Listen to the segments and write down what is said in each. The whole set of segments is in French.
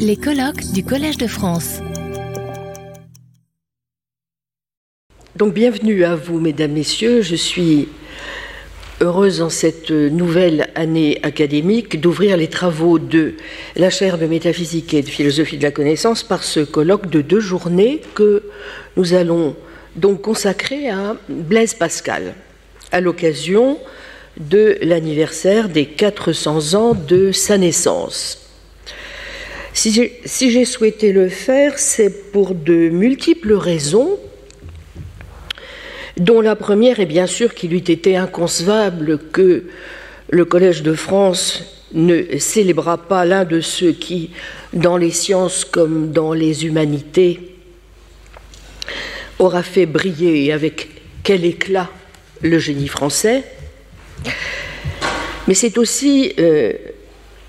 Les colloques du Collège de France. Donc bienvenue à vous, mesdames, messieurs. Je suis heureuse en cette nouvelle année académique d'ouvrir les travaux de la chaire de métaphysique et de philosophie de la connaissance par ce colloque de deux journées que nous allons donc consacrer à Blaise Pascal à l'occasion de l'anniversaire des 400 ans de sa naissance. Si j'ai souhaité le faire, c'est pour de multiples raisons, dont la première est bien sûr qu'il eût été inconcevable que le Collège de France ne célébrera pas l'un de ceux qui, dans les sciences comme dans les humanités, aura fait briller avec quel éclat le génie français. Mais c'est aussi euh,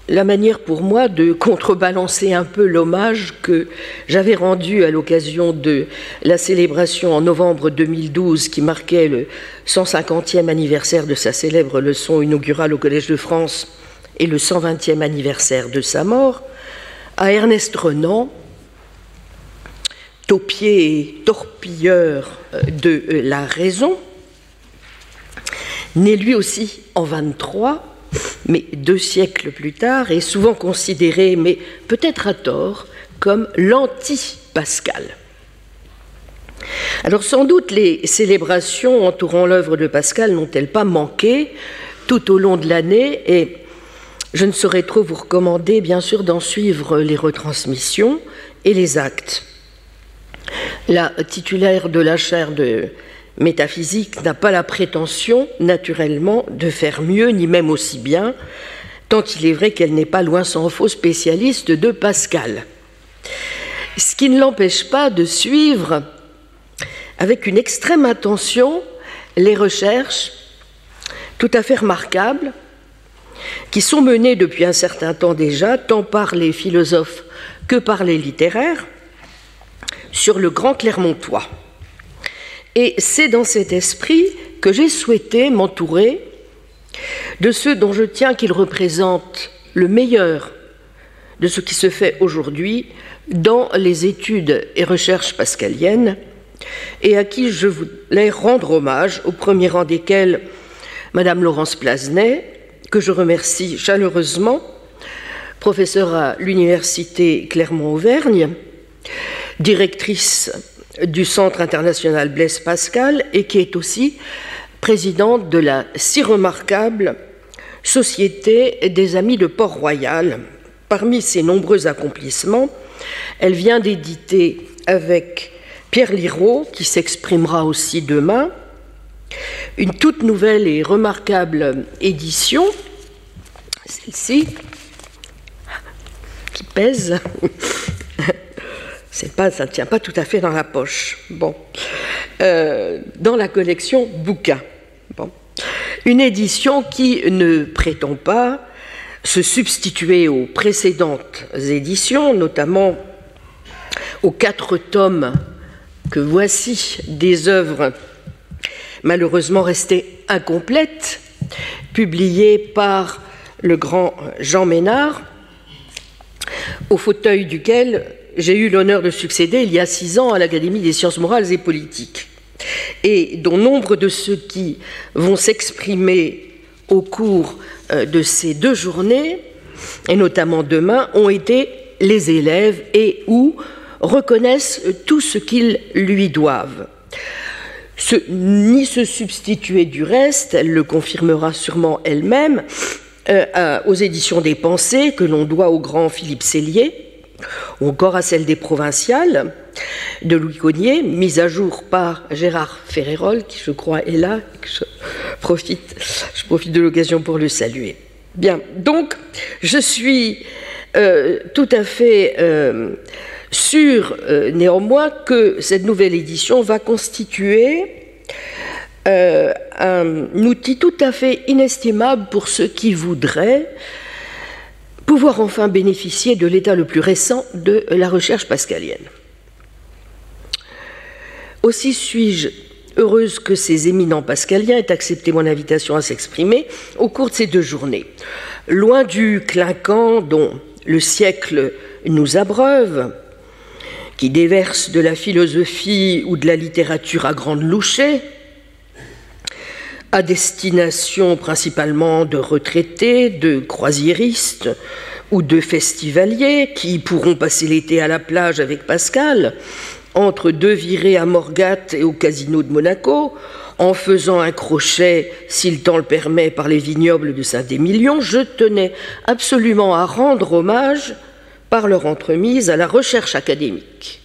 la manière pour moi de contrebalancer un peu l'hommage que j'avais rendu à l'occasion de la célébration en novembre 2012 qui marquait le 150e anniversaire de sa célèbre leçon inaugurale au Collège de France et le 120e anniversaire de sa mort, à Ernest Renan, taupier et torpilleur euh, de euh, la raison, né lui aussi en 23 mais deux siècles plus tard, est souvent considéré, mais peut-être à tort, comme l'anti-Pascal. Alors sans doute les célébrations entourant l'œuvre de Pascal n'ont-elles pas manqué tout au long de l'année et je ne saurais trop vous recommander bien sûr d'en suivre les retransmissions et les actes. La titulaire de la chaire de métaphysique n'a pas la prétention, naturellement, de faire mieux, ni même aussi bien, tant il est vrai qu'elle n'est pas loin s'en faut spécialiste de Pascal. Ce qui ne l'empêche pas de suivre avec une extrême attention les recherches tout à fait remarquables qui sont menées depuis un certain temps déjà, tant par les philosophes que par les littéraires, sur le grand Clermontois. Et c'est dans cet esprit que j'ai souhaité m'entourer de ceux dont je tiens qu'ils représentent le meilleur de ce qui se fait aujourd'hui dans les études et recherches pascaliennes, et à qui je voulais rendre hommage, au premier rang desquels Madame Laurence Plasnet, que je remercie chaleureusement, professeure à l'Université Clermont-Auvergne, directrice du Centre international Blaise Pascal et qui est aussi présidente de la si remarquable Société des Amis de Port-Royal. Parmi ses nombreux accomplissements, elle vient d'éditer avec Pierre Liraud, qui s'exprimera aussi demain, une toute nouvelle et remarquable édition, celle-ci, qui pèse pas, ça ne tient pas tout à fait dans la poche. Bon. Euh, dans la collection bouquins. Bon. Une édition qui ne prétend pas se substituer aux précédentes éditions, notamment aux quatre tomes que voici des œuvres malheureusement restées incomplètes, publiées par le grand Jean Ménard, au fauteuil duquel j'ai eu l'honneur de succéder il y a six ans à l'Académie des sciences morales et politiques, et dont nombre de ceux qui vont s'exprimer au cours euh, de ces deux journées, et notamment demain, ont été les élèves et ou reconnaissent tout ce qu'ils lui doivent. ni se substituer du reste, elle le confirmera sûrement elle-même, euh, aux éditions des pensées que l'on doit au grand Philippe Cellier, ou encore à celle des provinciales de Louis Cognier, mise à jour par Gérard Ferrérol, qui je crois est là, profite, je profite de l'occasion pour le saluer. Bien, donc je suis euh, tout à fait euh, sûr euh, néanmoins que cette nouvelle édition va constituer un outil tout à fait inestimable pour ceux qui voudraient pouvoir enfin bénéficier de l'état le plus récent de la recherche pascalienne. Aussi suis-je heureuse que ces éminents pascaliens aient accepté mon invitation à s'exprimer au cours de ces deux journées. Loin du clinquant dont le siècle nous abreuve, qui déverse de la philosophie ou de la littérature à grande louchée, à destination principalement de retraités, de croisiéristes ou de festivaliers qui pourront passer l'été à la plage avec Pascal, entre deux virées à Morgat et au casino de Monaco, en faisant un crochet, si le temps le permet, par les vignobles de Saint-Émilion, je tenais absolument à rendre hommage, par leur entremise, à la recherche académique,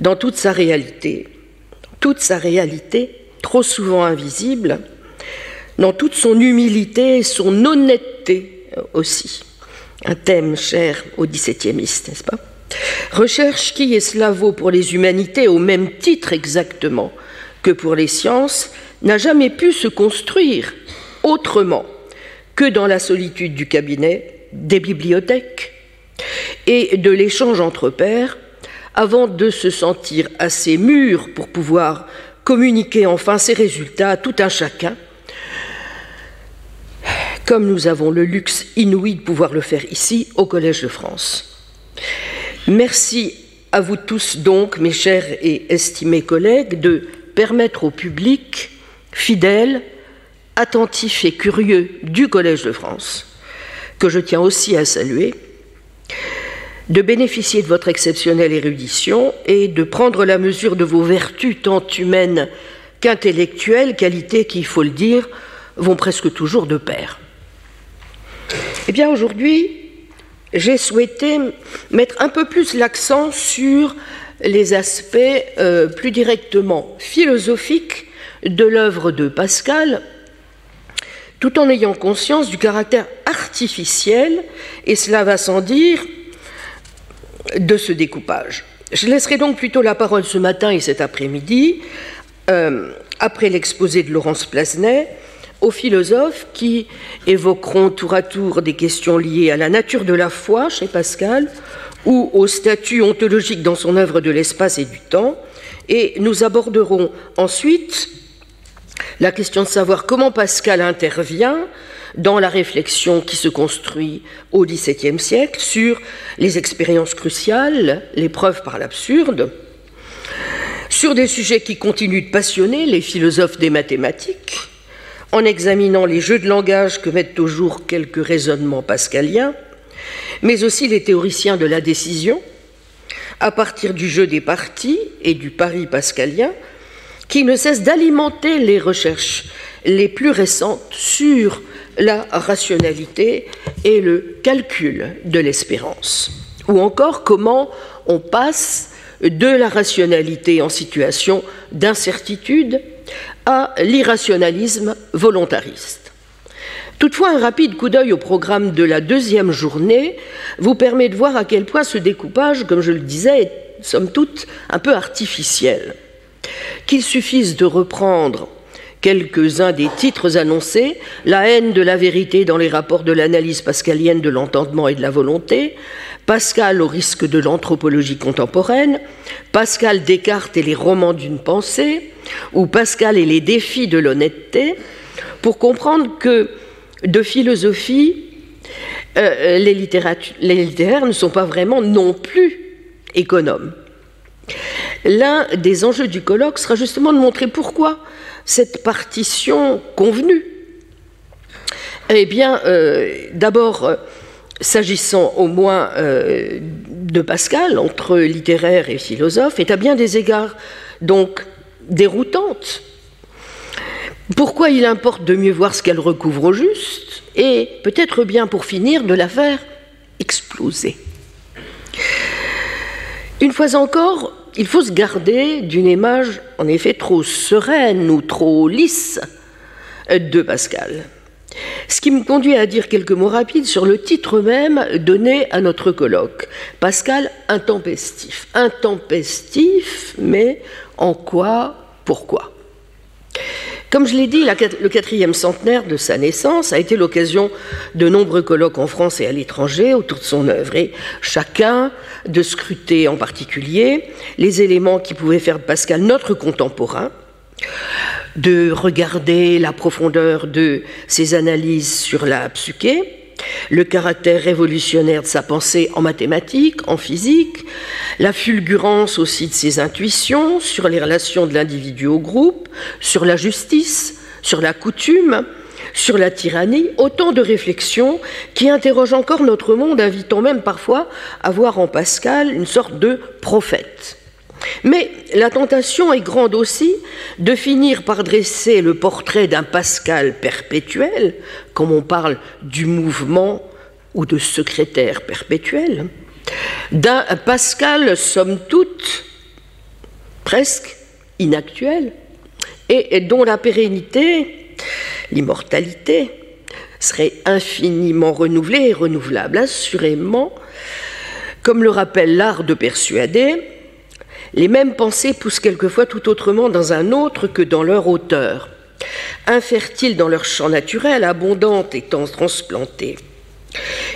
dans toute sa réalité, toute sa réalité, trop souvent invisible, dans toute son humilité et son honnêteté aussi. Un thème cher au XVIIeiste, n'est-ce pas? Recherche qui, et cela vaut pour les humanités au même titre exactement que pour les sciences, n'a jamais pu se construire autrement que dans la solitude du cabinet, des bibliothèques et de l'échange entre pairs, avant de se sentir assez mûr pour pouvoir communiquer enfin ses résultats à tout un chacun comme nous avons le luxe inouï de pouvoir le faire ici au Collège de France. Merci à vous tous donc, mes chers et estimés collègues, de permettre au public fidèle, attentif et curieux du Collège de France, que je tiens aussi à saluer, de bénéficier de votre exceptionnelle érudition et de prendre la mesure de vos vertus tant humaines qu'intellectuelles, qualités qui, il faut le dire, vont presque toujours de pair. Eh bien, aujourd'hui, j'ai souhaité mettre un peu plus l'accent sur les aspects euh, plus directement philosophiques de l'œuvre de Pascal, tout en ayant conscience du caractère artificiel, et cela va sans dire, de ce découpage. Je laisserai donc plutôt la parole ce matin et cet après-midi, euh, après l'exposé de Laurence Plasnet, aux philosophes qui évoqueront tour à tour des questions liées à la nature de la foi chez Pascal ou au statut ontologique dans son œuvre de l'espace et du temps. Et nous aborderons ensuite la question de savoir comment Pascal intervient dans la réflexion qui se construit au XVIIe siècle sur les expériences cruciales, l'épreuve par l'absurde, sur des sujets qui continuent de passionner les philosophes des mathématiques, en examinant les jeux de langage que mettent au jour quelques raisonnements pascaliens, mais aussi les théoriciens de la décision, à partir du jeu des parties et du pari pascalien, qui ne cessent d'alimenter les recherches les plus récentes sur la rationalité et le calcul de l'espérance, ou encore comment on passe de la rationalité en situation d'incertitude à l'irrationalisme volontariste. Toutefois, un rapide coup d'œil au programme de la deuxième journée vous permet de voir à quel point ce découpage, comme je le disais, est somme toute un peu artificiel. Qu'il suffise de reprendre quelques-uns des titres annoncés, La haine de la vérité dans les rapports de l'analyse pascalienne de l'entendement et de la volonté, Pascal au risque de l'anthropologie contemporaine, Pascal Descartes et les romans d'une pensée, ou Pascal et les défis de l'honnêteté, pour comprendre que de philosophie, euh, les, les littéraires ne sont pas vraiment non plus économes. L'un des enjeux du colloque sera justement de montrer pourquoi cette partition convenue Eh bien, euh, d'abord, euh, s'agissant au moins euh, de Pascal, entre littéraire et philosophe, est à bien des égards donc déroutante. Pourquoi il importe de mieux voir ce qu'elle recouvre au juste et peut-être bien pour finir de la faire exploser? Une fois encore, il faut se garder d'une image en effet trop sereine ou trop lisse de Pascal. Ce qui me conduit à dire quelques mots rapides sur le titre même donné à notre colloque. Pascal intempestif. Intempestif, mais en quoi, pourquoi? Comme je l'ai dit, le quatrième centenaire de sa naissance a été l'occasion de nombreux colloques en France et à l'étranger autour de son œuvre, et chacun de scruter en particulier les éléments qui pouvaient faire de Pascal notre contemporain, de regarder la profondeur de ses analyses sur la psyché, le caractère révolutionnaire de sa pensée en mathématiques, en physique, la fulgurance aussi de ses intuitions sur les relations de l'individu au groupe, sur la justice, sur la coutume, sur la tyrannie, autant de réflexions qui interrogent encore notre monde, invitant même parfois à voir en Pascal une sorte de prophète. Mais la tentation est grande aussi de finir par dresser le portrait d'un Pascal perpétuel, comme on parle du mouvement ou de secrétaire perpétuel, d'un Pascal somme toute presque inactuel, et dont la pérennité, l'immortalité, serait infiniment renouvelée et renouvelable, assurément, comme le rappelle l'art de persuader, les mêmes pensées poussent quelquefois tout autrement dans un autre que dans leur auteur, infertiles dans leur champ naturel, abondantes étant transplantées.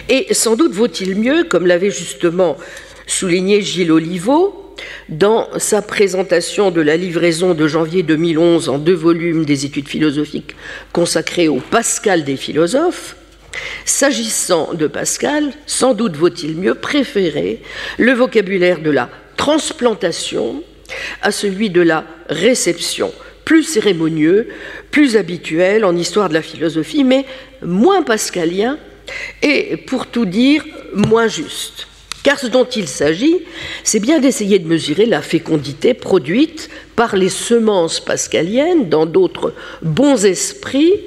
Et sans doute vaut-il mieux, comme l'avait justement souligné Gilles Oliveau, dans sa présentation de la livraison de janvier 2011 en deux volumes des études philosophiques consacrées au Pascal des philosophes, S'agissant de Pascal, sans doute vaut-il mieux préférer le vocabulaire de la transplantation à celui de la réception, plus cérémonieux, plus habituel en histoire de la philosophie, mais moins pascalien et, pour tout dire, moins juste. Car ce dont il s'agit, c'est bien d'essayer de mesurer la fécondité produite par les semences pascaliennes dans d'autres bons esprits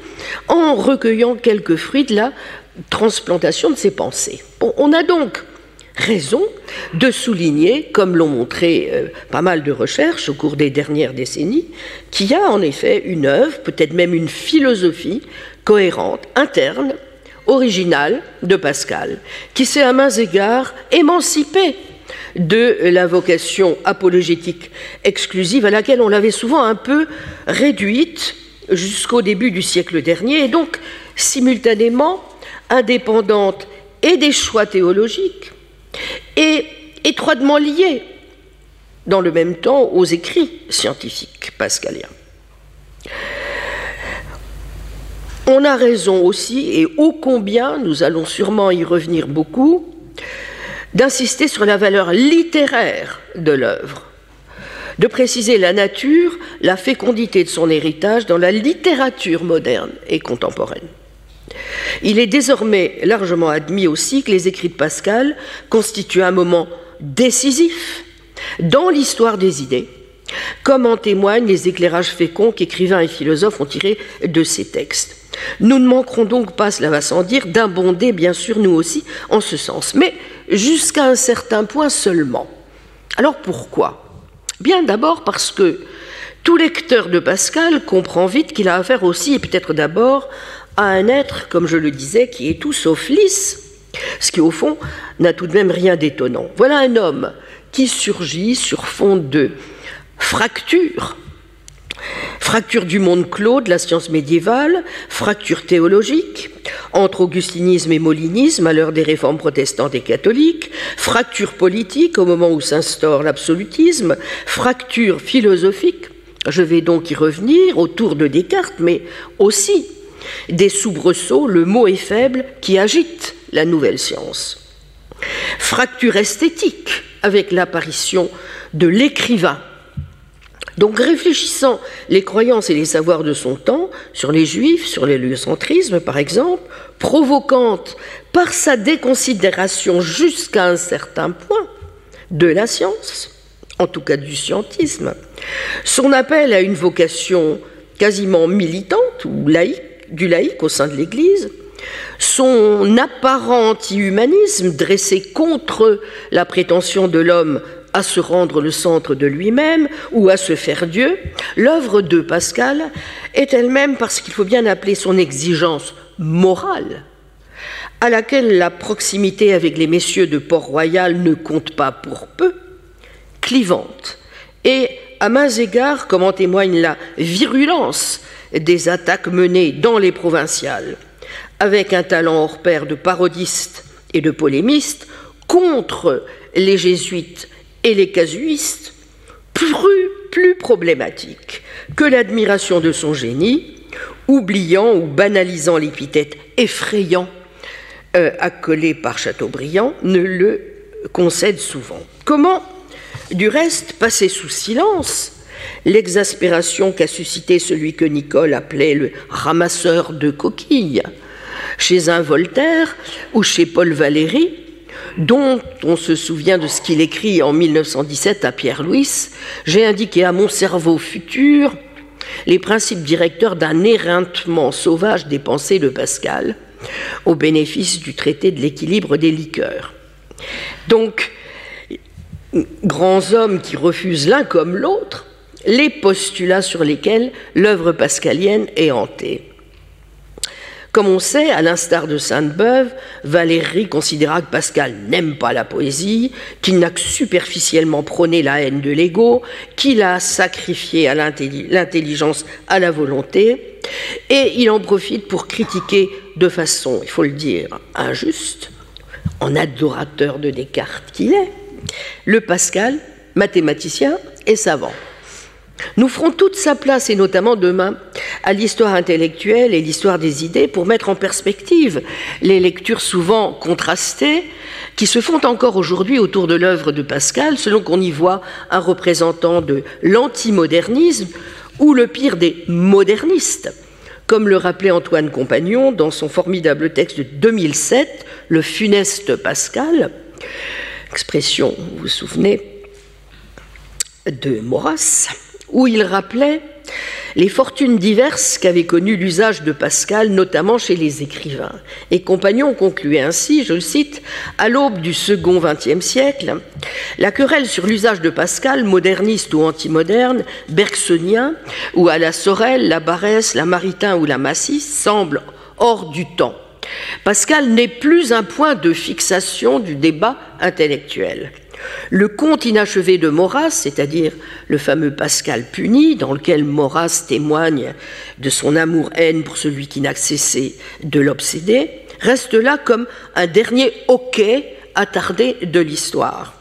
en recueillant quelques fruits de la transplantation de ses pensées. on a donc raison de souligner, comme l'ont montré euh, pas mal de recherches au cours des dernières décennies, qu'il y a en effet une œuvre, peut-être même une philosophie cohérente, interne, originale de Pascal, qui s'est à mains égards émancipée de la vocation apologétique exclusive à laquelle on l'avait souvent un peu réduite jusqu'au début du siècle dernier, et donc simultanément indépendante et des choix théologiques et étroitement lié dans le même temps aux écrits scientifiques pascaliens. On a raison aussi, et ô combien, nous allons sûrement y revenir beaucoup, d'insister sur la valeur littéraire de l'œuvre, de préciser la nature, la fécondité de son héritage dans la littérature moderne et contemporaine. Il est désormais largement admis aussi que les écrits de Pascal constituent un moment décisif dans l'histoire des idées, comme en témoignent les éclairages féconds qu'écrivains et philosophes ont tirés de ces textes. Nous ne manquerons donc pas, cela va sans dire, d'abonder, bien sûr, nous aussi, en ce sens, mais jusqu'à un certain point seulement. Alors pourquoi? Bien d'abord parce que tout lecteur de Pascal comprend vite qu'il a affaire aussi, et peut-être d'abord, à un être, comme je le disais, qui est tout sauf lisse, ce qui au fond n'a tout de même rien d'étonnant. Voilà un homme qui surgit sur fond de fracture, fracture du monde clos de la science médiévale, fracture théologique entre augustinisme et molinisme à l'heure des réformes protestantes et catholiques, fracture politique au moment où s'instaure l'absolutisme, fracture philosophique, je vais donc y revenir autour de Descartes, mais aussi des soubresauts, le mot est faible, qui agite la nouvelle science. Fracture esthétique avec l'apparition de l'écrivain. Donc réfléchissant les croyances et les savoirs de son temps, sur les juifs, sur l'héliocentrisme par exemple, provocante par sa déconsidération jusqu'à un certain point de la science, en tout cas du scientisme, son appel à une vocation quasiment militante ou laïque, du laïc au sein de l'Église, son apparent anti-humanisme dressé contre la prétention de l'homme à se rendre le centre de lui-même ou à se faire Dieu, l'œuvre de Pascal est elle-même, parce qu'il faut bien appeler son exigence morale, à laquelle la proximité avec les messieurs de Port-Royal ne compte pas pour peu, clivante, et à mains égards, comme en témoigne la virulence des attaques menées dans les provinciales, avec un talent hors pair de parodiste et de polémiste contre les jésuites et les casuistes, plus, plus problématique que l'admiration de son génie, oubliant ou banalisant l'épithète effrayant euh, accolé par Chateaubriand, ne le concède souvent. Comment, du reste, passer sous silence l'exaspération qu'a suscité celui que Nicole appelait le ramasseur de coquilles, chez un Voltaire ou chez Paul Valéry, dont on se souvient de ce qu'il écrit en 1917 à Pierre-Louis, j'ai indiqué à mon cerveau futur les principes directeurs d'un éreintement sauvage des pensées de Pascal, au bénéfice du traité de l'équilibre des liqueurs. Donc, grands hommes qui refusent l'un comme l'autre les postulats sur lesquels l'œuvre pascalienne est hantée. Comme on sait, à l'instar de Sainte-Beuve, Valéry considéra que Pascal n'aime pas la poésie, qu'il n'a que superficiellement prôné la haine de l'ego, qu'il a sacrifié l'intelligence à la volonté, et il en profite pour critiquer de façon, il faut le dire, injuste, en adorateur de Descartes qu'il est, le Pascal, mathématicien et savant. Nous ferons toute sa place, et notamment demain, à l'histoire intellectuelle et l'histoire des idées pour mettre en perspective les lectures souvent contrastées qui se font encore aujourd'hui autour de l'œuvre de Pascal, selon qu'on y voit un représentant de l'antimodernisme ou le pire des modernistes, comme le rappelait Antoine Compagnon dans son formidable texte de 2007, Le funeste Pascal, expression, vous vous souvenez, de Maurras où il rappelait les fortunes diverses qu'avait connues l'usage de Pascal, notamment chez les écrivains. Et Compagnon concluait ainsi, je le cite, à l'aube du second XXe siècle, la querelle sur l'usage de Pascal, moderniste ou antimoderne, bergsonien, ou à la Sorel, la Barès, la Maritain ou la Massis, semble hors du temps. Pascal n'est plus un point de fixation du débat intellectuel. Le conte inachevé de Maurras, c'est-à-dire le fameux Pascal puni, dans lequel Maurras témoigne de son amour-haine pour celui qui n'a cessé de l'obséder, reste là comme un dernier hoquet attardé de l'histoire.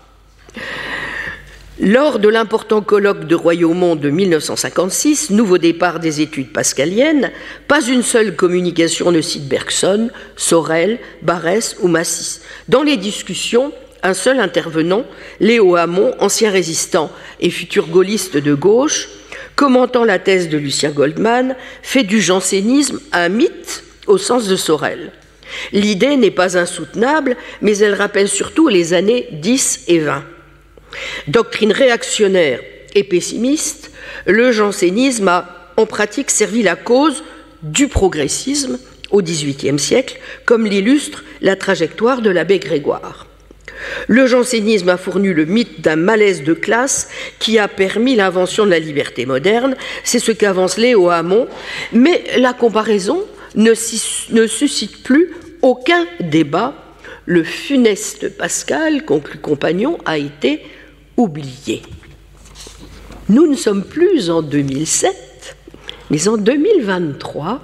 Lors de l'important colloque de Royaumont de 1956, nouveau départ des études pascaliennes, pas une seule communication ne cite Bergson, Sorel, Barès ou Massis. Dans les discussions, un seul intervenant, Léo Hamon, ancien résistant et futur gaulliste de gauche, commentant la thèse de Lucien Goldman, fait du jansénisme un mythe au sens de Sorel. L'idée n'est pas insoutenable, mais elle rappelle surtout les années 10 et 20. Doctrine réactionnaire et pessimiste, le jansénisme a en pratique servi la cause du progressisme au XVIIIe siècle, comme l'illustre la trajectoire de l'abbé Grégoire. Le jansénisme a fourni le mythe d'un malaise de classe qui a permis l'invention de la liberté moderne. C'est ce qu'avance Léo Hamon, mais la comparaison ne, suscite plus aucun débat. Le funeste Pascal, conclut Compagnon, a été oublié. Nous ne sommes plus en 2007, mais en 2023,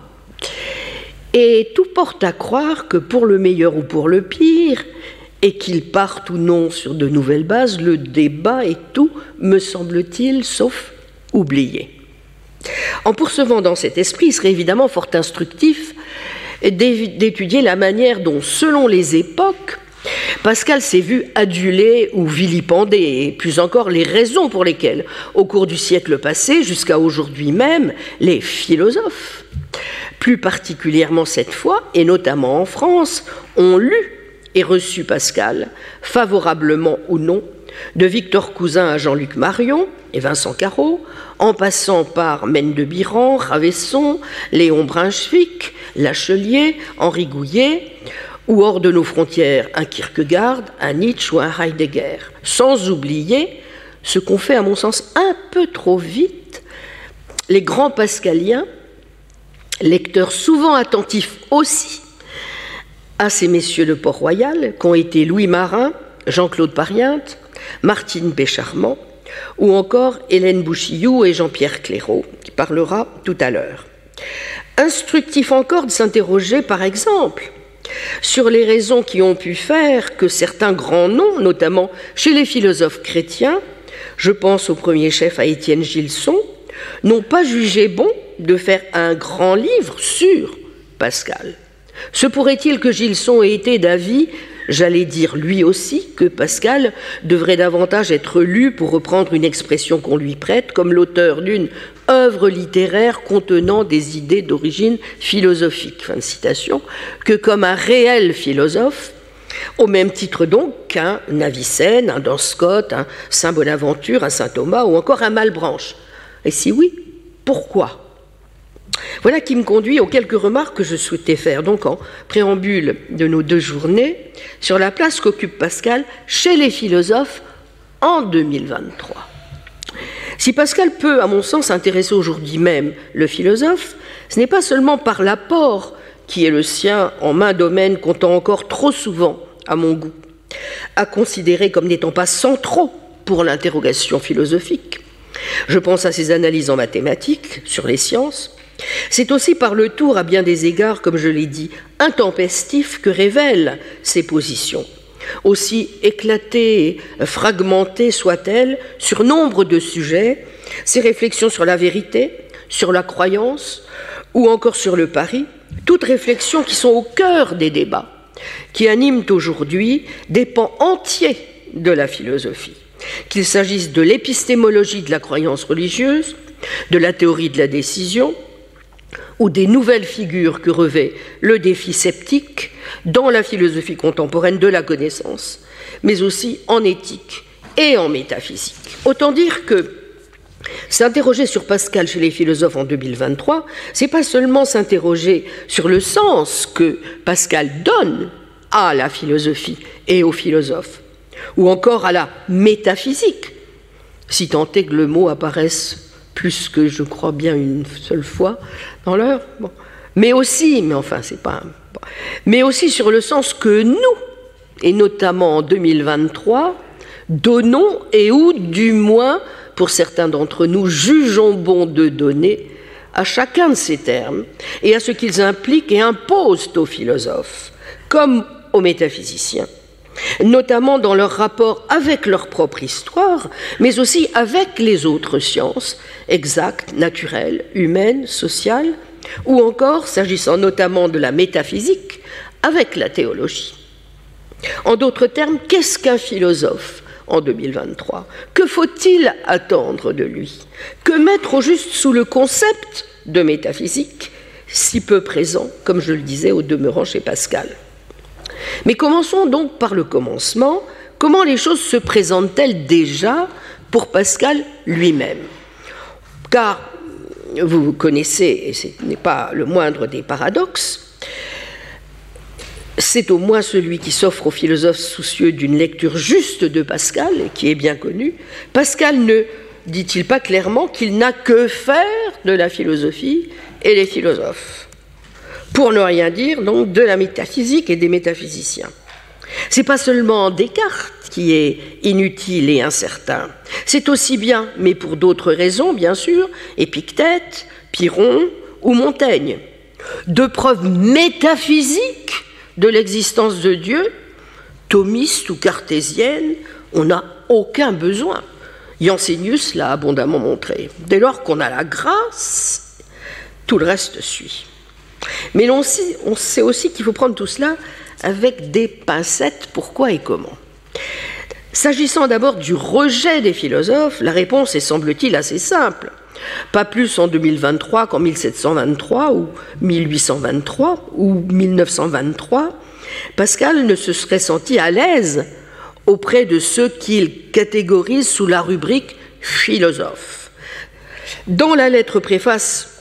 et tout porte à croire que pour le meilleur ou pour le pire, et qu'ils partent ou non sur de nouvelles bases, le débat est tout, me semble-t-il, sauf oublié. En pourcevant dans cet esprit, il serait évidemment fort instructif d'étudier la manière dont, selon les époques, Pascal s'est vu adulé ou vilipendé, et plus encore les raisons pour lesquelles, au cours du siècle passé jusqu'à aujourd'hui même, les philosophes, plus particulièrement cette fois, et notamment en France, ont lu et reçu Pascal, favorablement ou non, de Victor Cousin à Jean-Luc Marion et Vincent Carreau, en passant par Mène de Biran, Ravesson, Léon Brunswick, Lachelier, Henri Gouillet, ou hors de nos frontières, un Kierkegaard, un Nietzsche ou un Heidegger, sans oublier ce qu'on fait, à mon sens, un peu trop vite, les grands pascaliens, lecteurs souvent attentifs aussi à ces messieurs de Port-Royal qu'ont été Louis Marin, Jean-Claude Pariente, Martine Pécharmant ou encore Hélène Bouchillou et Jean-Pierre Clairaut, qui parlera tout à l'heure. Instructif encore de s'interroger, par exemple, sur les raisons qui ont pu faire que certains grands noms, notamment chez les philosophes chrétiens, je pense au premier chef à Étienne Gilson, n'ont pas jugé bon de faire un grand livre sur Pascal Se pourrait-il que Gilson ait été d'avis, j'allais dire lui aussi, que Pascal devrait davantage être lu, pour reprendre une expression qu'on lui prête, comme l'auteur d'une œuvre littéraire contenant des idées d'origine philosophique, fin de citation, que comme un réel philosophe, au même titre donc qu'un Avicenne, un Don Scott, un Saint Bonaventure, un Saint Thomas ou encore un Malbranche. Et si oui, pourquoi? Voilà qui me conduit aux quelques remarques que je souhaitais faire, donc en préambule de nos deux journées, sur la place qu'occupe Pascal chez les philosophes en 2023. Si Pascal peut, à mon sens, intéresser aujourd'hui même le philosophe, ce n'est pas seulement par l'apport qui est le sien en main domaine comptant encore trop souvent, à mon goût, à considérer comme n'étant pas centraux pour l'interrogation philosophique. Je pense à ses analyses en mathématiques, sur les sciences, c'est aussi par le tour, à bien des égards, comme je l'ai dit, intempestif que révèlent ses positions. Aussi éclatées fragmentées soient-elles sur nombre de sujets, ses réflexions sur la vérité, sur la croyance ou encore sur le pari, toutes réflexions qui sont au cœur des débats, qui animent aujourd'hui des pans entiers de la philosophie, qu'il s'agisse de l'épistémologie de la croyance religieuse, de la théorie de la décision, ou des nouvelles figures que revêt le défi sceptique dans la philosophie contemporaine de la connaissance, mais aussi en éthique et en métaphysique. Autant dire que S'interroger sur Pascal chez les philosophes en 2023, c'est pas seulement s'interroger sur le sens que Pascal donne à la philosophie et aux philosophes, ou encore à la métaphysique, si tant est que le mot apparaisse plus que je crois bien une seule fois dans l'heure. Mais aussi, mais enfin, c'est pas. Mais aussi sur le sens que nous, et notamment en 2023, donnons et ou du moins, pour certains d'entre nous, jugeons bon de donner à chacun de ces termes et à ce qu'ils impliquent et imposent aux philosophes, comme aux métaphysiciens notamment dans leur rapport avec leur propre histoire, mais aussi avec les autres sciences, exactes, naturelles, humaines, sociales, ou encore, s'agissant notamment de la métaphysique, avec la théologie. En d'autres termes, qu'est-ce qu'un philosophe en 2023 Que faut-il attendre de lui? Que mettre au juste sous le concept de métaphysique, si peu présent, comme je le disais, au demeurant chez Pascal? Mais commençons donc par le commencement. Comment les choses se présentent-elles déjà pour Pascal lui-même? Car vous connaissez, et ce n'est pas le moindre des paradoxes, c'est au moins celui qui s'offre aux philosophes soucieux d'une lecture juste de Pascal, et qui est bien connu. Pascal ne dit-il pas clairement qu'il n'a que faire de la philosophie et les philosophes pour ne rien dire donc de la métaphysique et des métaphysiciens. C'est pas seulement Descartes qui est inutile et incertain, c'est aussi bien, mais pour d'autres raisons bien sûr, Épictète, Pyrrhon ou Montaigne. De preuves métaphysiques de l'existence de Dieu, thomiste ou cartésienne, on n'a aucun besoin. Jansénius l'a abondamment montré. Dès lors qu'on a la grâce, tout le reste suit. Mais on sait aussi qu'il faut prendre tout cela avec des pincettes, pourquoi et comment. S'agissant d'abord du rejet des philosophes, la réponse est, semble-t-il, assez simple. Pas plus en 2023 qu'en 1723 ou 1823 ou 1923, Pascal ne se serait senti à l'aise auprès de ceux qu'il catégorise sous la rubrique philosophe. Dans la lettre préface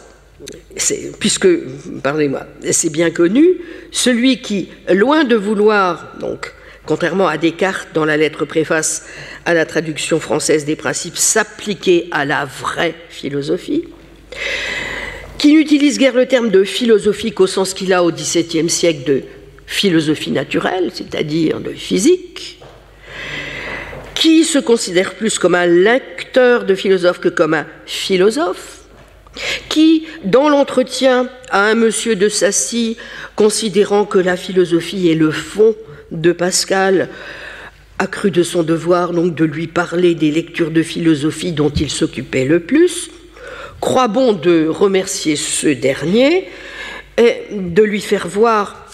puisque, pardonnez-moi, c'est bien connu, celui qui, loin de vouloir, donc, contrairement à Descartes dans la lettre préface à la traduction française des principes, s'appliquer à la vraie philosophie, qui n'utilise guère le terme de philosophique au sens qu'il a au XVIIe siècle de philosophie naturelle, c'est-à-dire de physique, qui se considère plus comme un lecteur de philosophe que comme un philosophe, qui, dans l'entretien à un monsieur de Sassy, considérant que la philosophie est le fond de Pascal, a cru de son devoir donc de lui parler des lectures de philosophie dont il s'occupait le plus, croit bon de remercier ce dernier et de lui faire voir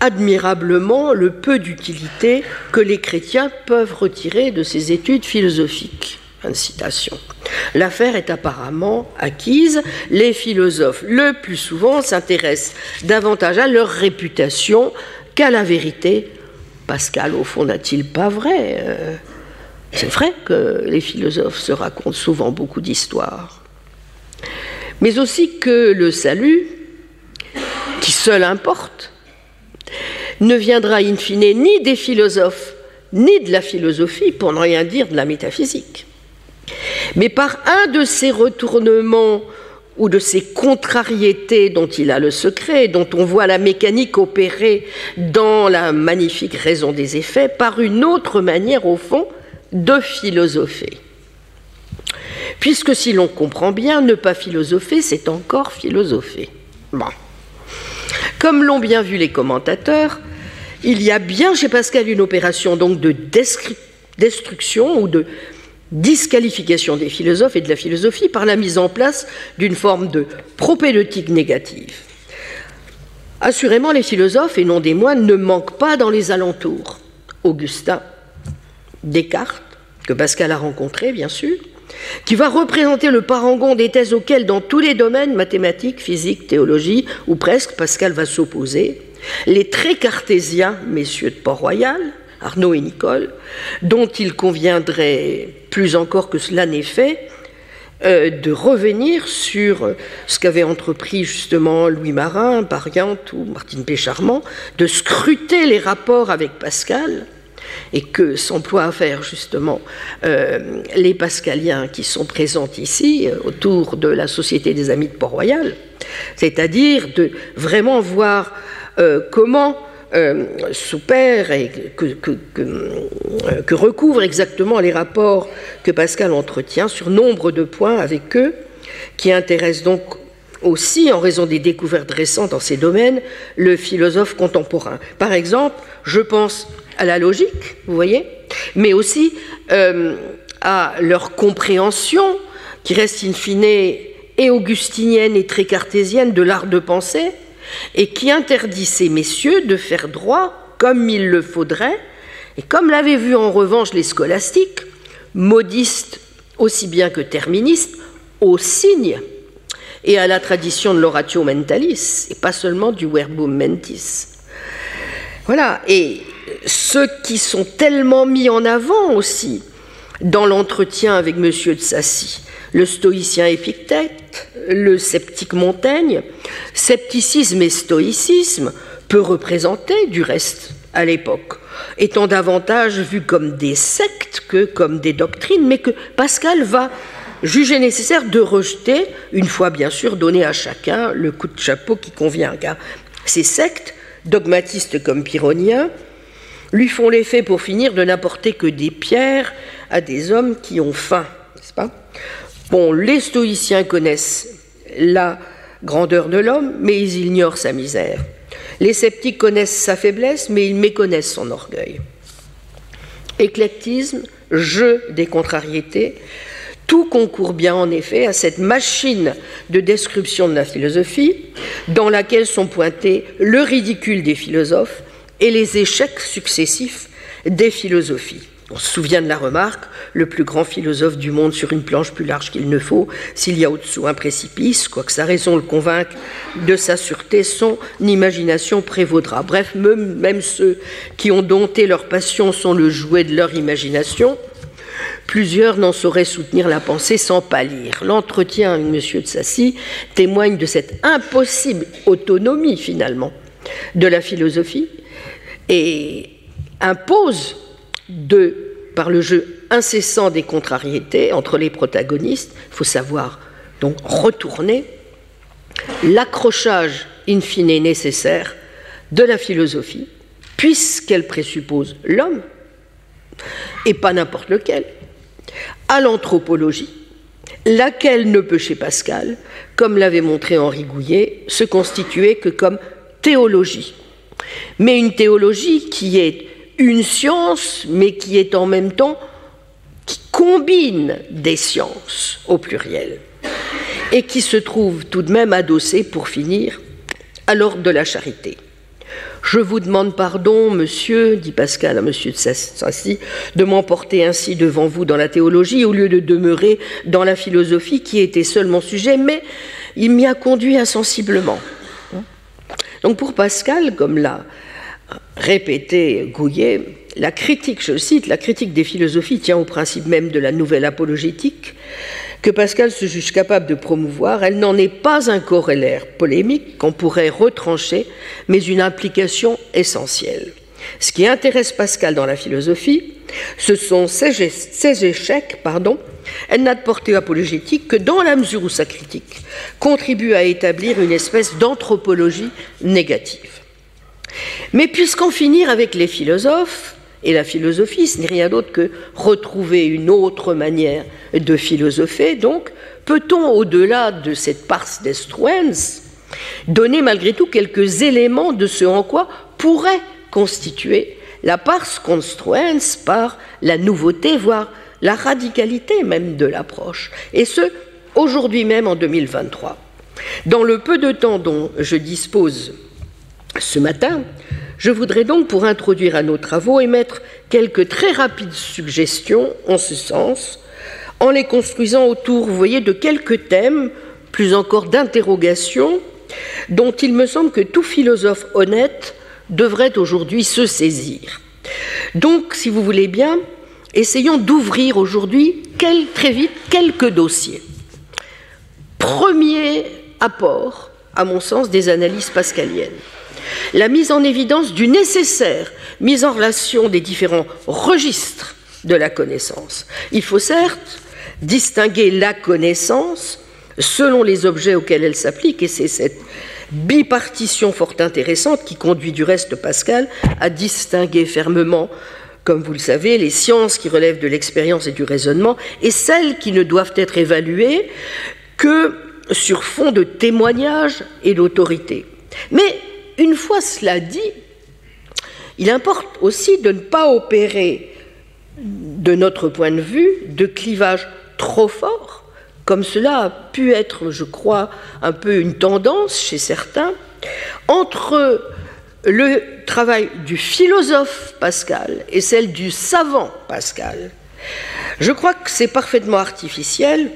admirablement le peu d'utilité que les chrétiens peuvent retirer de ces études philosophiques. L'affaire est apparemment acquise. Les philosophes, le plus souvent, s'intéressent davantage à leur réputation qu'à la vérité. Pascal, au fond, n'a-t-il pas vrai euh, C'est vrai que les philosophes se racontent souvent beaucoup d'histoires. Mais aussi que le salut, qui seul importe, ne viendra in fine ni des philosophes, ni de la philosophie, pour ne rien dire de la métaphysique, mais par un de ces retournements ou de ces contrariétés dont il a le secret, dont on voit la mécanique opérer dans la magnifique raison des effets, par une autre manière, au fond, de philosopher. Puisque si l'on comprend bien, ne pas philosopher, c'est encore philosopher. Bon. Comme l'ont bien vu les commentateurs, il y a bien chez Pascal une opération donc de destruction ou de disqualification des philosophes et de la philosophie par la mise en place d'une forme de propédeutique négative. Assurément, les philosophes, et non des moines, ne manquent pas dans les alentours. Augustin, Descartes, que Pascal a rencontré, bien sûr, qui va représenter le parangon des thèses auxquelles, dans tous les domaines, mathématiques, physique, théologie, ou presque, Pascal va s'opposer, les très cartésiens, messieurs de Port-Royal, Arnaud et Nicole, dont il conviendrait, plus encore que cela n'est fait, euh, de revenir sur ce qu'avait entrepris justement Louis Marin, Pariante ou Martine Pécharmant, de scruter les rapports avec Pascal, et que s'emploient à faire justement euh, les pascaliens qui sont présents ici euh, autour de la Société des Amis de Port-Royal, c'est-à-dire de vraiment voir comment s'opère et que, que, recouvre exactement les rapports que Pascal entretient sur nombre de points avec eux, qui intéressent donc aussi, en raison des découvertes récentes dans ces domaines, le philosophe contemporain. Par exemple, je pense à la logique, vous voyez, mais aussi euh, à leur compréhension, qui reste in fine et augustinienne et très cartésienne de l'art de penser, et qui interdit ces messieurs de faire droit comme il le faudrait, et comme l'avaient vu en revanche les scolastiques, modistes aussi bien que terministes, au signe et à la tradition de l'oratio mentalis, et pas seulement du verbum mentis. Voilà, et ceux qui sont tellement mis en avant aussi dans l'entretien avec M. de Sassy, le stoïcien Épictète, le sceptique Montaigne, scepticisme et stoïcisme peut représenter du reste à l'époque, étant davantage vus comme des sectes que comme des doctrines, mais que Pascal va juger nécessaire de rejeter, une fois bien sûr donné à chacun le coup de chapeau qui convient, car ces sectes, dogmatistes comme pyrrhoniens, lui font l'effet pour finir de n'apporter que des pierres à des hommes qui ont faim, n'est-ce pas? Bon, les stoïciens connaissent la grandeur de l'homme, mais ils ignorent sa misère. Les sceptiques connaissent sa faiblesse, mais ils méconnaissent son orgueil. Éclectisme, jeu des contrariétés, tout concourt bien en effet à cette machine de description de la philosophie dans laquelle sont pointés le ridicule des philosophes et les échecs successifs des philosophies. On se souvient de la remarque, le plus grand philosophe du monde sur une planche plus large qu'il ne faut, s'il y a au-dessous un précipice, quoique sa raison le convainque de sa sûreté, son imagination prévaudra. Bref, même ceux qui ont dompté leur passion sont le jouet de leur imagination. Plusieurs n'en sauraient soutenir la pensée sans pâlir. L'entretien avec M. de Sassy témoigne de cette impossible autonomie, finalement, de la philosophie, et impose de, par le jeu incessant des contrariétés entre les protagonistes, il faut savoir donc retourner l'accrochage in fine nécessaire de la philosophie, puisqu'elle présuppose l'homme, et pas n'importe lequel, à l'anthropologie, laquelle ne peut chez Pascal, comme l'avait montré Henri Gouillet, se constituer que comme théologie. Mais une théologie qui est une science, mais qui est en même temps, qui combine des sciences au pluriel, et qui se trouve tout de même adossée, pour finir, à l'ordre de la charité. Je vous demande pardon, monsieur, dit Pascal à monsieur de Sassy, de m'emporter ainsi devant vous dans la théologie au lieu de demeurer dans la philosophie qui était seul mon sujet, mais il m'y a conduit insensiblement. Donc pour Pascal, comme l'a répété Gouillet, la critique, je cite, la critique des philosophies tient au principe même de la nouvelle apologétique que Pascal se juge capable de promouvoir. Elle n'en est pas un corollaire polémique qu'on pourrait retrancher, mais une implication essentielle. Ce qui intéresse Pascal dans la philosophie, ce sont ses, échecs, pardon. Elle n'a de portée apologétique que dans la mesure où sa critique contribue à établir une espèce d'anthropologie négative. Mais puisqu'en finir avec les philosophes, et la philosophie, ce n'est rien d'autre que retrouver une autre manière de philosopher. Donc, peut-on, au-delà de cette pars destruens, donner malgré tout quelques éléments de ce en quoi pourrait constituer la pars construens par la nouveauté, voire la radicalité même de l'approche, et ce, aujourd'hui même en 2023. Dans le peu de temps dont je dispose ce matin, je voudrais donc, pour introduire à nos travaux, émettre quelques très rapides suggestions en ce sens, en les construisant autour, vous voyez, de quelques thèmes, plus encore d'interrogations, dont il me semble que tout philosophe honnête devrait aujourd'hui se saisir. Donc, si vous voulez bien, essayons d'ouvrir aujourd'hui très vite quelques dossiers. Premier apport, à mon sens, des analyses pascaliennes la mise en évidence du nécessaire mise en relation des différents registres de la connaissance. Il faut certes distinguer la connaissance selon les objets auxquels elle s'applique, et c'est cette bipartition fort intéressante qui conduit du reste Pascal à distinguer fermement, comme vous le savez, les sciences qui relèvent de l'expérience et du raisonnement et celles qui ne doivent être évaluées que sur fond de témoignage et d'autorité. Mais une fois cela dit, il importe aussi de ne pas opérer, de notre point de vue, de clivage trop fort, comme cela a pu être, je crois, un peu une tendance chez certains, entre le travail du philosophe Pascal et celle du savant Pascal. Je crois que c'est parfaitement artificiel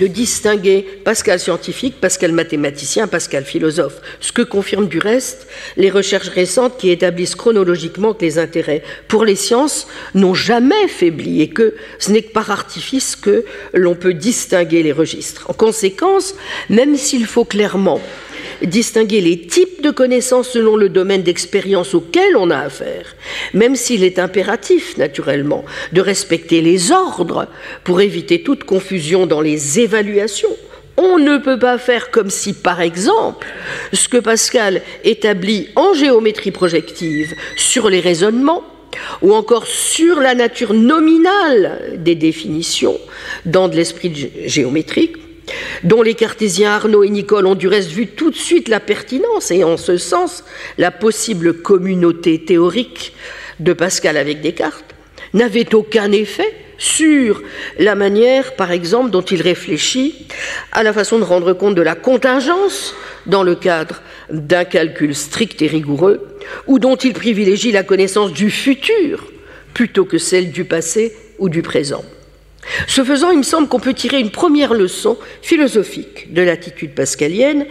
de distinguer Pascal scientifique, Pascal mathématicien, Pascal philosophe, ce que confirment du reste les recherches récentes qui établissent chronologiquement que les intérêts pour les sciences n'ont jamais faibli et que ce n'est que par artifice que l'on peut distinguer les registres. En conséquence, même s'il faut clairement distinguer les types de connaissances selon le domaine d'expérience auquel on a affaire, même s'il est impératif, naturellement, de respecter les ordres pour éviter toute confusion dans les évaluations. On ne peut pas faire comme si, par exemple, ce que Pascal établit en géométrie projective sur les raisonnements, ou encore sur la nature nominale des définitions dans de l'esprit géométrique, dont les cartésiens Arnaud et Nicole ont du reste vu tout de suite la pertinence et en ce sens la possible communauté théorique de Pascal avec Descartes, n'avait aucun effet sur la manière, par exemple, dont il réfléchit à la façon de rendre compte de la contingence dans le cadre d'un calcul strict et rigoureux, ou dont il privilégie la connaissance du futur plutôt que celle du passé ou du présent. Ce faisant, il me semble qu'on peut tirer une première leçon philosophique de l'attitude pascalienne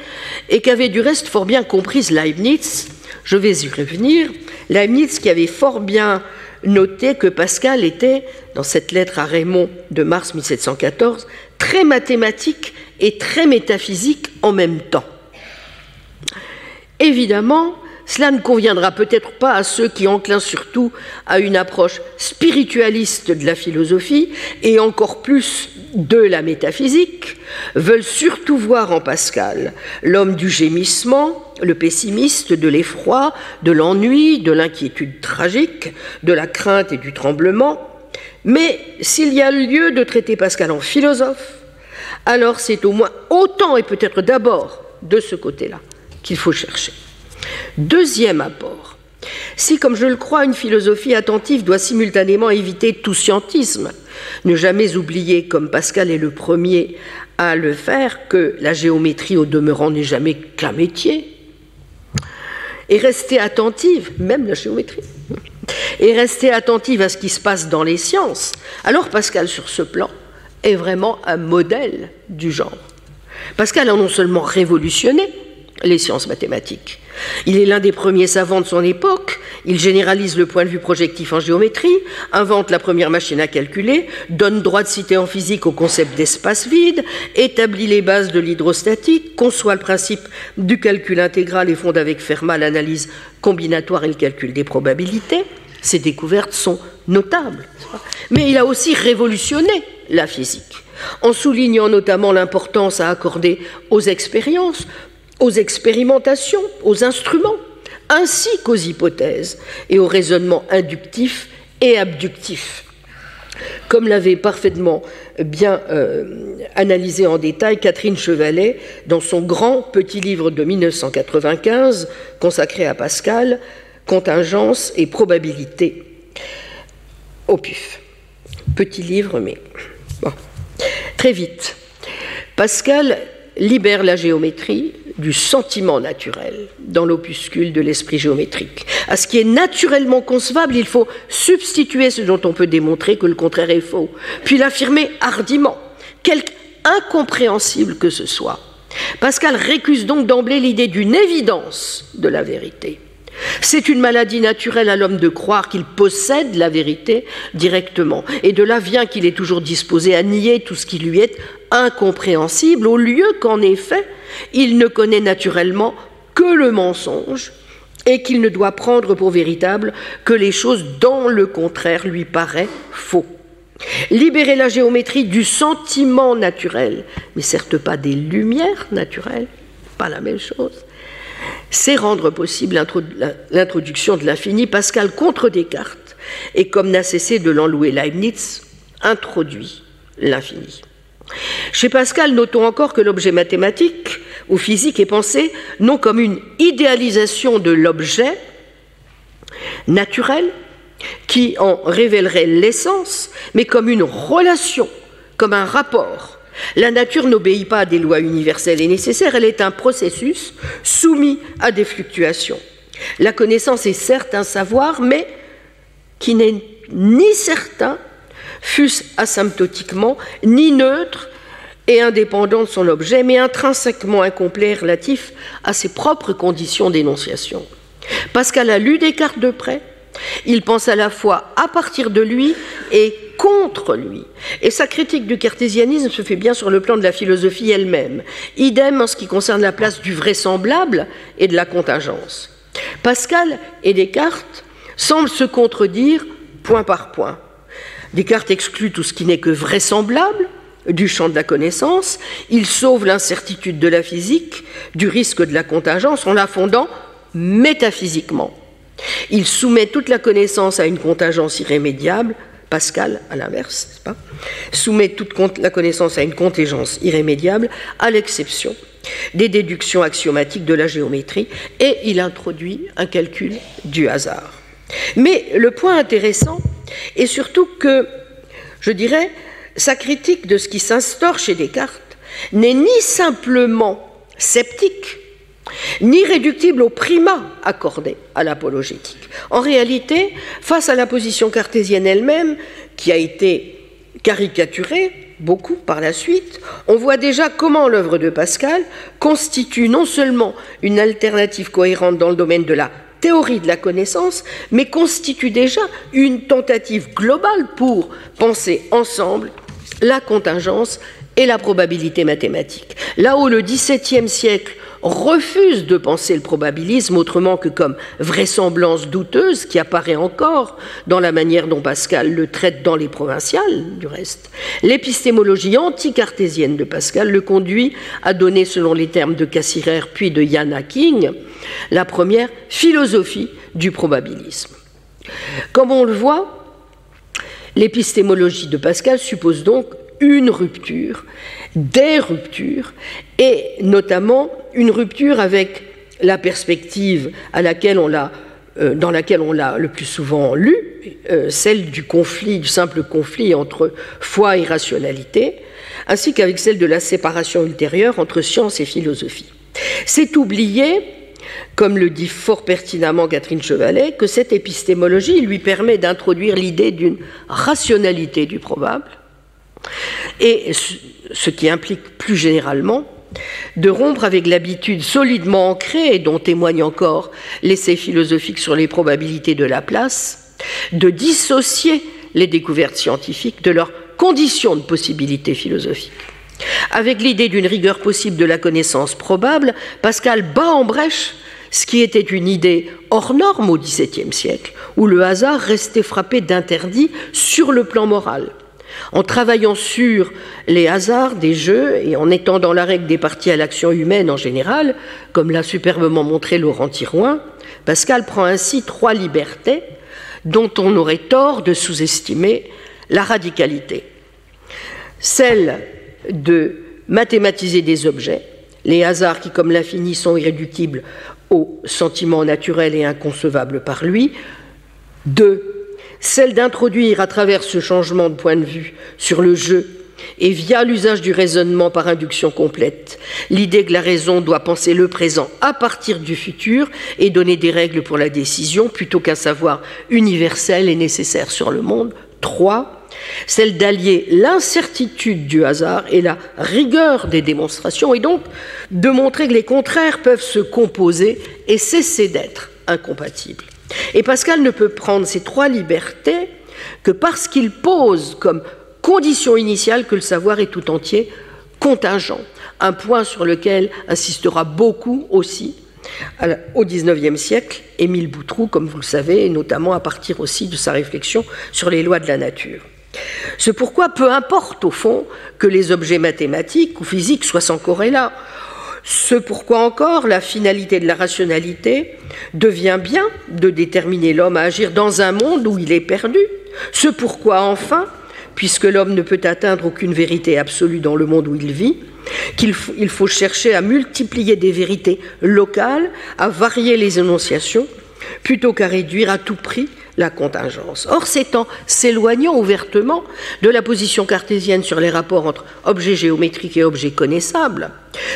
et qu'avait du reste fort bien comprise Leibniz. Je vais y revenir. Leibniz qui avait fort bien noté que Pascal était, dans cette lettre à Raymond de mars 1714, très mathématique et très métaphysique en même temps. Évidemment, cela ne conviendra peut-être pas à ceux qui enclinent surtout à une approche spiritualiste de la philosophie et encore plus de la métaphysique, veulent surtout voir en Pascal l'homme du gémissement, le pessimiste, de l'effroi, de l'ennui, de l'inquiétude tragique, de la crainte et du tremblement. Mais s'il y a lieu de traiter Pascal en philosophe, alors c'est au moins autant et peut-être d'abord de ce côté-là qu'il faut chercher. Deuxième apport. Si, comme je le crois, une philosophie attentive doit simultanément éviter tout scientisme, ne jamais oublier, comme Pascal est le premier à le faire, que la géométrie au demeurant n'est jamais qu'un métier, et rester attentive, même la géométrie, et rester attentive à ce qui se passe dans les sciences, alors Pascal, sur ce plan, est vraiment un modèle du genre. Pascal a non seulement révolutionné les sciences mathématiques, il est l'un des premiers savants de son époque, il généralise le point de vue projectif en géométrie, invente la première machine à calculer, donne droit de cité en physique au concept d'espace vide, établit les bases de l'hydrostatique, conçoit le principe du calcul intégral et fonde avec Fermat l'analyse combinatoire et le calcul des probabilités. Ces découvertes sont notables. Mais il a aussi révolutionné la physique, en soulignant notamment l'importance à accorder aux expériences, aux expérimentations, aux instruments, ainsi qu'aux hypothèses et au raisonnement inductif et abductif. Comme l'avait parfaitement bien euh, analysé en détail Catherine Chevalet dans son grand petit livre de 1995 consacré à Pascal, Contingence et probabilité au PUF. Petit livre, mais bon. Très vite. Pascal libère la géométrie du sentiment naturel dans l'opuscule de l'esprit géométrique. À ce qui est naturellement concevable, il faut substituer ce dont on peut démontrer que le contraire est faux, puis l'affirmer hardiment, quelque incompréhensible que ce soit. Pascal récuse donc d'emblée l'idée d'une évidence de la vérité. C'est une maladie naturelle à l'homme de croire qu'il possède la vérité directement, et de là vient qu'il est toujours disposé à nier tout ce qui lui est incompréhensible, au lieu qu'en effet, il ne connaît naturellement que le mensonge et qu'il ne doit prendre pour véritable que les choses dont le contraire lui paraît faux. Libérer la géométrie du sentiment naturel, mais certes pas des lumières naturelles, pas la même chose, c'est rendre possible l'introduction de l'infini. Pascal contre Descartes, et comme n'a cessé de l'enlouer Leibniz, introduit l'infini. Chez Pascal, notons encore que l'objet mathématique ou physique est pensé non comme une idéalisation de l'objet naturel qui en révélerait l'essence, mais comme une relation, comme un rapport. La nature n'obéit pas à des lois universelles et nécessaires, elle est un processus soumis à des fluctuations. La connaissance est certes un savoir, mais qui n'est ni certain fût-ce asymptotiquement, ni neutre et indépendant de son objet, mais intrinsèquement incomplet relatif à ses propres conditions d'énonciation. Pascal a lu Descartes de près, il pense à la fois à partir de lui et contre lui. Et sa critique du cartésianisme se fait bien sur le plan de la philosophie elle-même. Idem en ce qui concerne la place du vraisemblable et de la contingence. Pascal et Descartes semblent se contredire point par point. Descartes exclut tout ce qui n'est que vraisemblable du champ de la connaissance, il sauve l'incertitude de la physique du risque de la contingence en la fondant métaphysiquement. Il soumet toute la connaissance à une contingence irrémédiable, Pascal, à l'inverse, pas? Soumet toute la connaissance à une contingence irrémédiable, à l'exception des déductions axiomatiques de la géométrie, et il introduit un calcul du hasard. Mais le point intéressant est surtout que, je dirais, sa critique de ce qui s'instaure chez Descartes n'est ni simplement sceptique, ni réductible au primat accordé à l'apologétique. En réalité, face à la position cartésienne elle-même, qui a été caricaturée beaucoup par la suite, on voit déjà comment l'œuvre de Pascal constitue non seulement une alternative cohérente dans le domaine de la théorie de la connaissance, mais constitue déjà une tentative globale pour penser ensemble la contingence et la probabilité mathématique. Là où le XVIIe siècle refuse de penser le probabilisme autrement que comme vraisemblance douteuse qui apparaît encore dans la manière dont Pascal le traite dans les provinciales, du reste. L'épistémologie anti-cartésienne de Pascal le conduit à donner, selon les termes de Cassirer puis de Jan Hacking, la première philosophie du probabilisme. Comme on le voit, l'épistémologie de Pascal suppose donc une rupture, des ruptures, et notamment une rupture avec la perspective à laquelle on l'a, euh, dans laquelle on l'a le plus souvent lu, euh, celle du conflit, du simple conflit entre foi et rationalité, ainsi qu'avec celle de la séparation ultérieure entre science et philosophie. C'est oublier comme le dit fort pertinemment Catherine Chevalet, que cette épistémologie lui permet d'introduire l'idée d'une rationalité du probable, et ce qui implique plus généralement de rompre avec l'habitude solidement ancrée, dont témoigne encore l'essai philosophique sur les probabilités de la place, de dissocier les découvertes scientifiques de leurs conditions de possibilité philosophique. Avec l'idée d'une rigueur possible de la connaissance probable, Pascal bat en brèche ce qui était une idée hors norme au XVIIe siècle, où le hasard restait frappé d'interdit sur le plan moral. En travaillant sur les hasards des jeux et en étendant la règle des parties à l'action humaine en général, comme l'a superbement montré Laurent Tirouin, Pascal prend ainsi trois libertés dont on aurait tort de sous-estimer la radicalité. Celle de mathématiser des objets, les hasards qui, comme l'infini, sont irréductibles aux sentiments naturels et inconcevables par lui. Deux, celle d'introduire à travers ce changement de point de vue sur le jeu et via l'usage du raisonnement par induction complète, l'idée que la raison doit penser le présent à partir du futur et donner des règles pour la décision plutôt qu'un savoir universel et nécessaire sur le monde. Trois, celle d'allier l'incertitude du hasard et la rigueur des démonstrations, et donc de montrer que les contraires peuvent se composer et cesser d'être incompatibles. Et Pascal ne peut prendre ces trois libertés que parce qu'il pose comme condition initiale que le savoir est tout entier contingent, un point sur lequel insistera beaucoup aussi au XIXe siècle Émile Boutroux, comme vous le savez, et notamment à partir aussi de sa réflexion sur les lois de la nature. C'est pourquoi peu importe au fond que les objets mathématiques ou physiques soient sans corrélat. Ce pourquoi encore la finalité de la rationalité devient bien de déterminer l'homme à agir dans un monde où il est perdu. Ce pourquoi enfin, puisque l'homme ne peut atteindre aucune vérité absolue dans le monde où il vit, qu'il faut chercher à multiplier des vérités locales, à varier les énonciations, plutôt qu'à réduire à tout prix la contingence. Or, c'est en s'éloignant ouvertement de la position cartésienne sur les rapports entre objets géométriques et objets connaissables,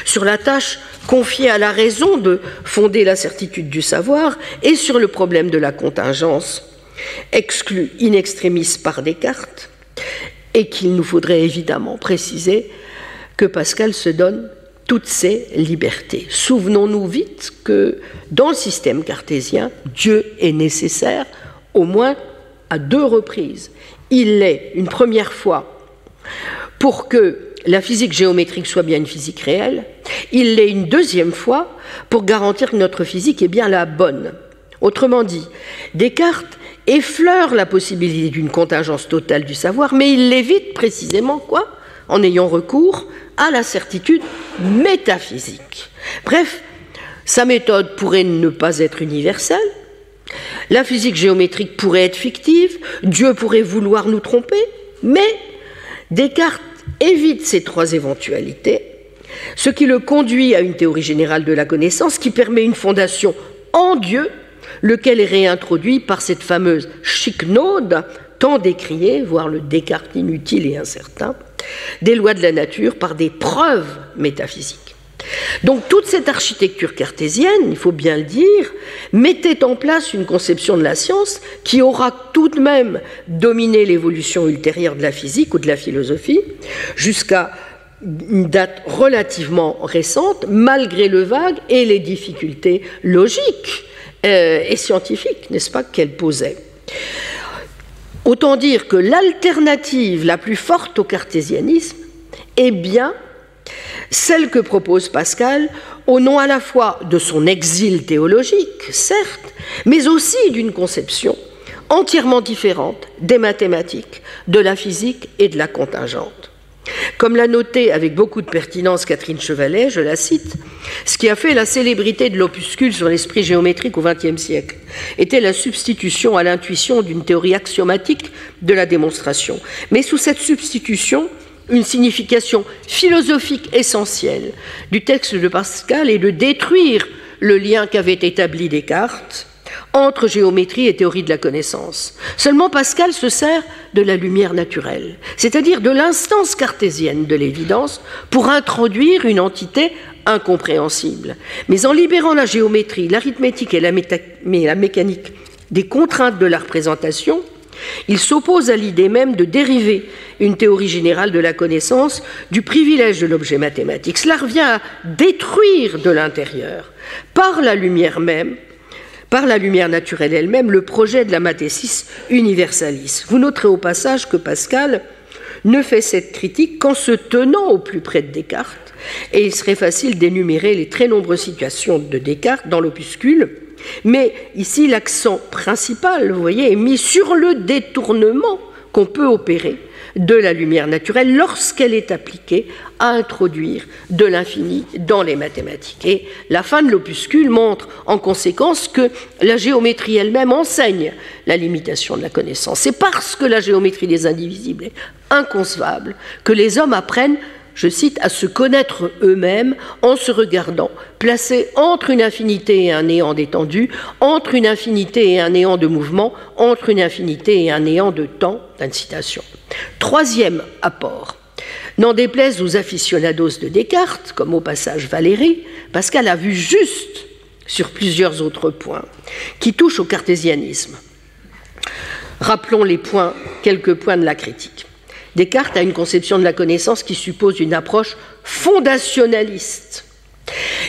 sur la tâche confiée à la raison de fonder la certitude du savoir et sur le problème de la contingence, exclu in extremis par Descartes, et qu'il nous faudrait évidemment préciser que Pascal se donne toutes ces libertés. Souvenons-nous vite que dans le système cartésien, Dieu est nécessaire au moins à deux reprises. Il l'est une première fois pour que la physique géométrique soit bien une physique réelle, il l'est une deuxième fois pour garantir que notre physique est bien la bonne. Autrement dit, Descartes effleure la possibilité d'une contingence totale du savoir, mais il l'évite précisément quoi En ayant recours à la certitude métaphysique. Bref, sa méthode pourrait ne pas être universelle, la physique géométrique pourrait être fictive, Dieu pourrait vouloir nous tromper, mais Descartes évite ces trois éventualités, ce qui le conduit à une théorie générale de la connaissance qui permet une fondation en Dieu, lequel est réintroduit par cette fameuse chicnode tant décriée, voire le Descartes inutile et incertain, des lois de la nature par des preuves métaphysiques. Donc toute cette architecture cartésienne, il faut bien le dire, mettait en place une conception de la science qui aura tout de même dominé l'évolution ultérieure de la physique ou de la philosophie jusqu'à une date relativement récente, malgré le vague et les difficultés logiques euh, et scientifiques, n'est-ce pas, qu'elle posait. Autant dire que l'alternative la plus forte au cartésianisme est bien celle que propose Pascal au nom à la fois de son exil théologique, certes, mais aussi d'une conception entièrement différente des mathématiques, de la physique et de la contingente. Comme l'a noté avec beaucoup de pertinence Catherine Chevalet, je la cite, ce qui a fait la célébrité de l'opuscule sur l'esprit géométrique au XXe siècle était la substitution à l'intuition d'une théorie axiomatique de la démonstration. Mais sous cette substitution, une signification philosophique essentielle du texte de Pascal est de détruire le lien qu'avait établi Descartes entre géométrie et théorie de la connaissance. Seulement Pascal se sert de la lumière naturelle, c'est-à-dire de l'instance cartésienne de l'évidence, pour introduire une entité incompréhensible. Mais en libérant la géométrie, l'arithmétique et la, la mécanique des contraintes de la représentation, il s'oppose à l'idée même de dériver une théorie générale de la connaissance du privilège de l'objet mathématique. Cela revient à détruire de l'intérieur, par la lumière même, par la lumière naturelle elle-même, le projet de la mathésis universalis. Vous noterez au passage que Pascal ne fait cette critique qu'en se tenant au plus près de Descartes, et il serait facile d'énumérer les très nombreuses situations de Descartes dans l'opuscule, mais ici, l'accent principal, vous voyez, est mis sur le détournement qu'on peut opérer de la lumière naturelle lorsqu'elle est appliquée à introduire de l'infini dans les mathématiques. Et la fin de l'opuscule montre en conséquence que la géométrie elle-même enseigne la limitation de la connaissance. C'est parce que la géométrie des indivisibles est inconcevable que les hommes apprennent je cite, à se connaître eux-mêmes en se regardant, placés entre une infinité et un néant détendu, entre une infinité et un néant de mouvement, entre une infinité et un néant de temps. citation. Troisième apport. N'en déplaise aux aficionados de Descartes, comme au passage Valérie, Pascal a vu juste sur plusieurs autres points qui touchent au cartésianisme. Rappelons les points, quelques points de la critique. Descartes a une conception de la connaissance qui suppose une approche fondationnaliste,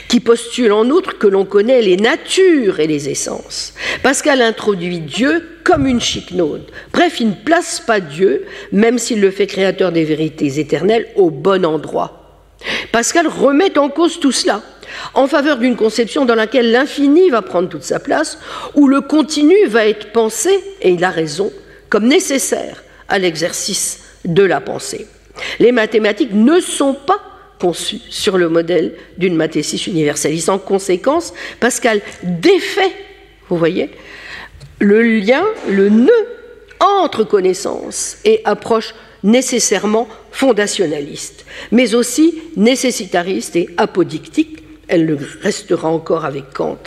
qui postule en outre que l'on connaît les natures et les essences. Pascal introduit Dieu comme une chicnaude. Bref, il ne place pas Dieu, même s'il le fait créateur des vérités éternelles, au bon endroit. Pascal remet en cause tout cela en faveur d'une conception dans laquelle l'infini va prendre toute sa place, où le continu va être pensé, et il a raison, comme nécessaire à l'exercice de la pensée. Les mathématiques ne sont pas conçues sur le modèle d'une mathésis universaliste. En conséquence, Pascal défait, vous voyez, le lien, le nœud entre connaissance et approche nécessairement fondationaliste, mais aussi nécessitariste et apodictique. Elle le restera encore avec Kant.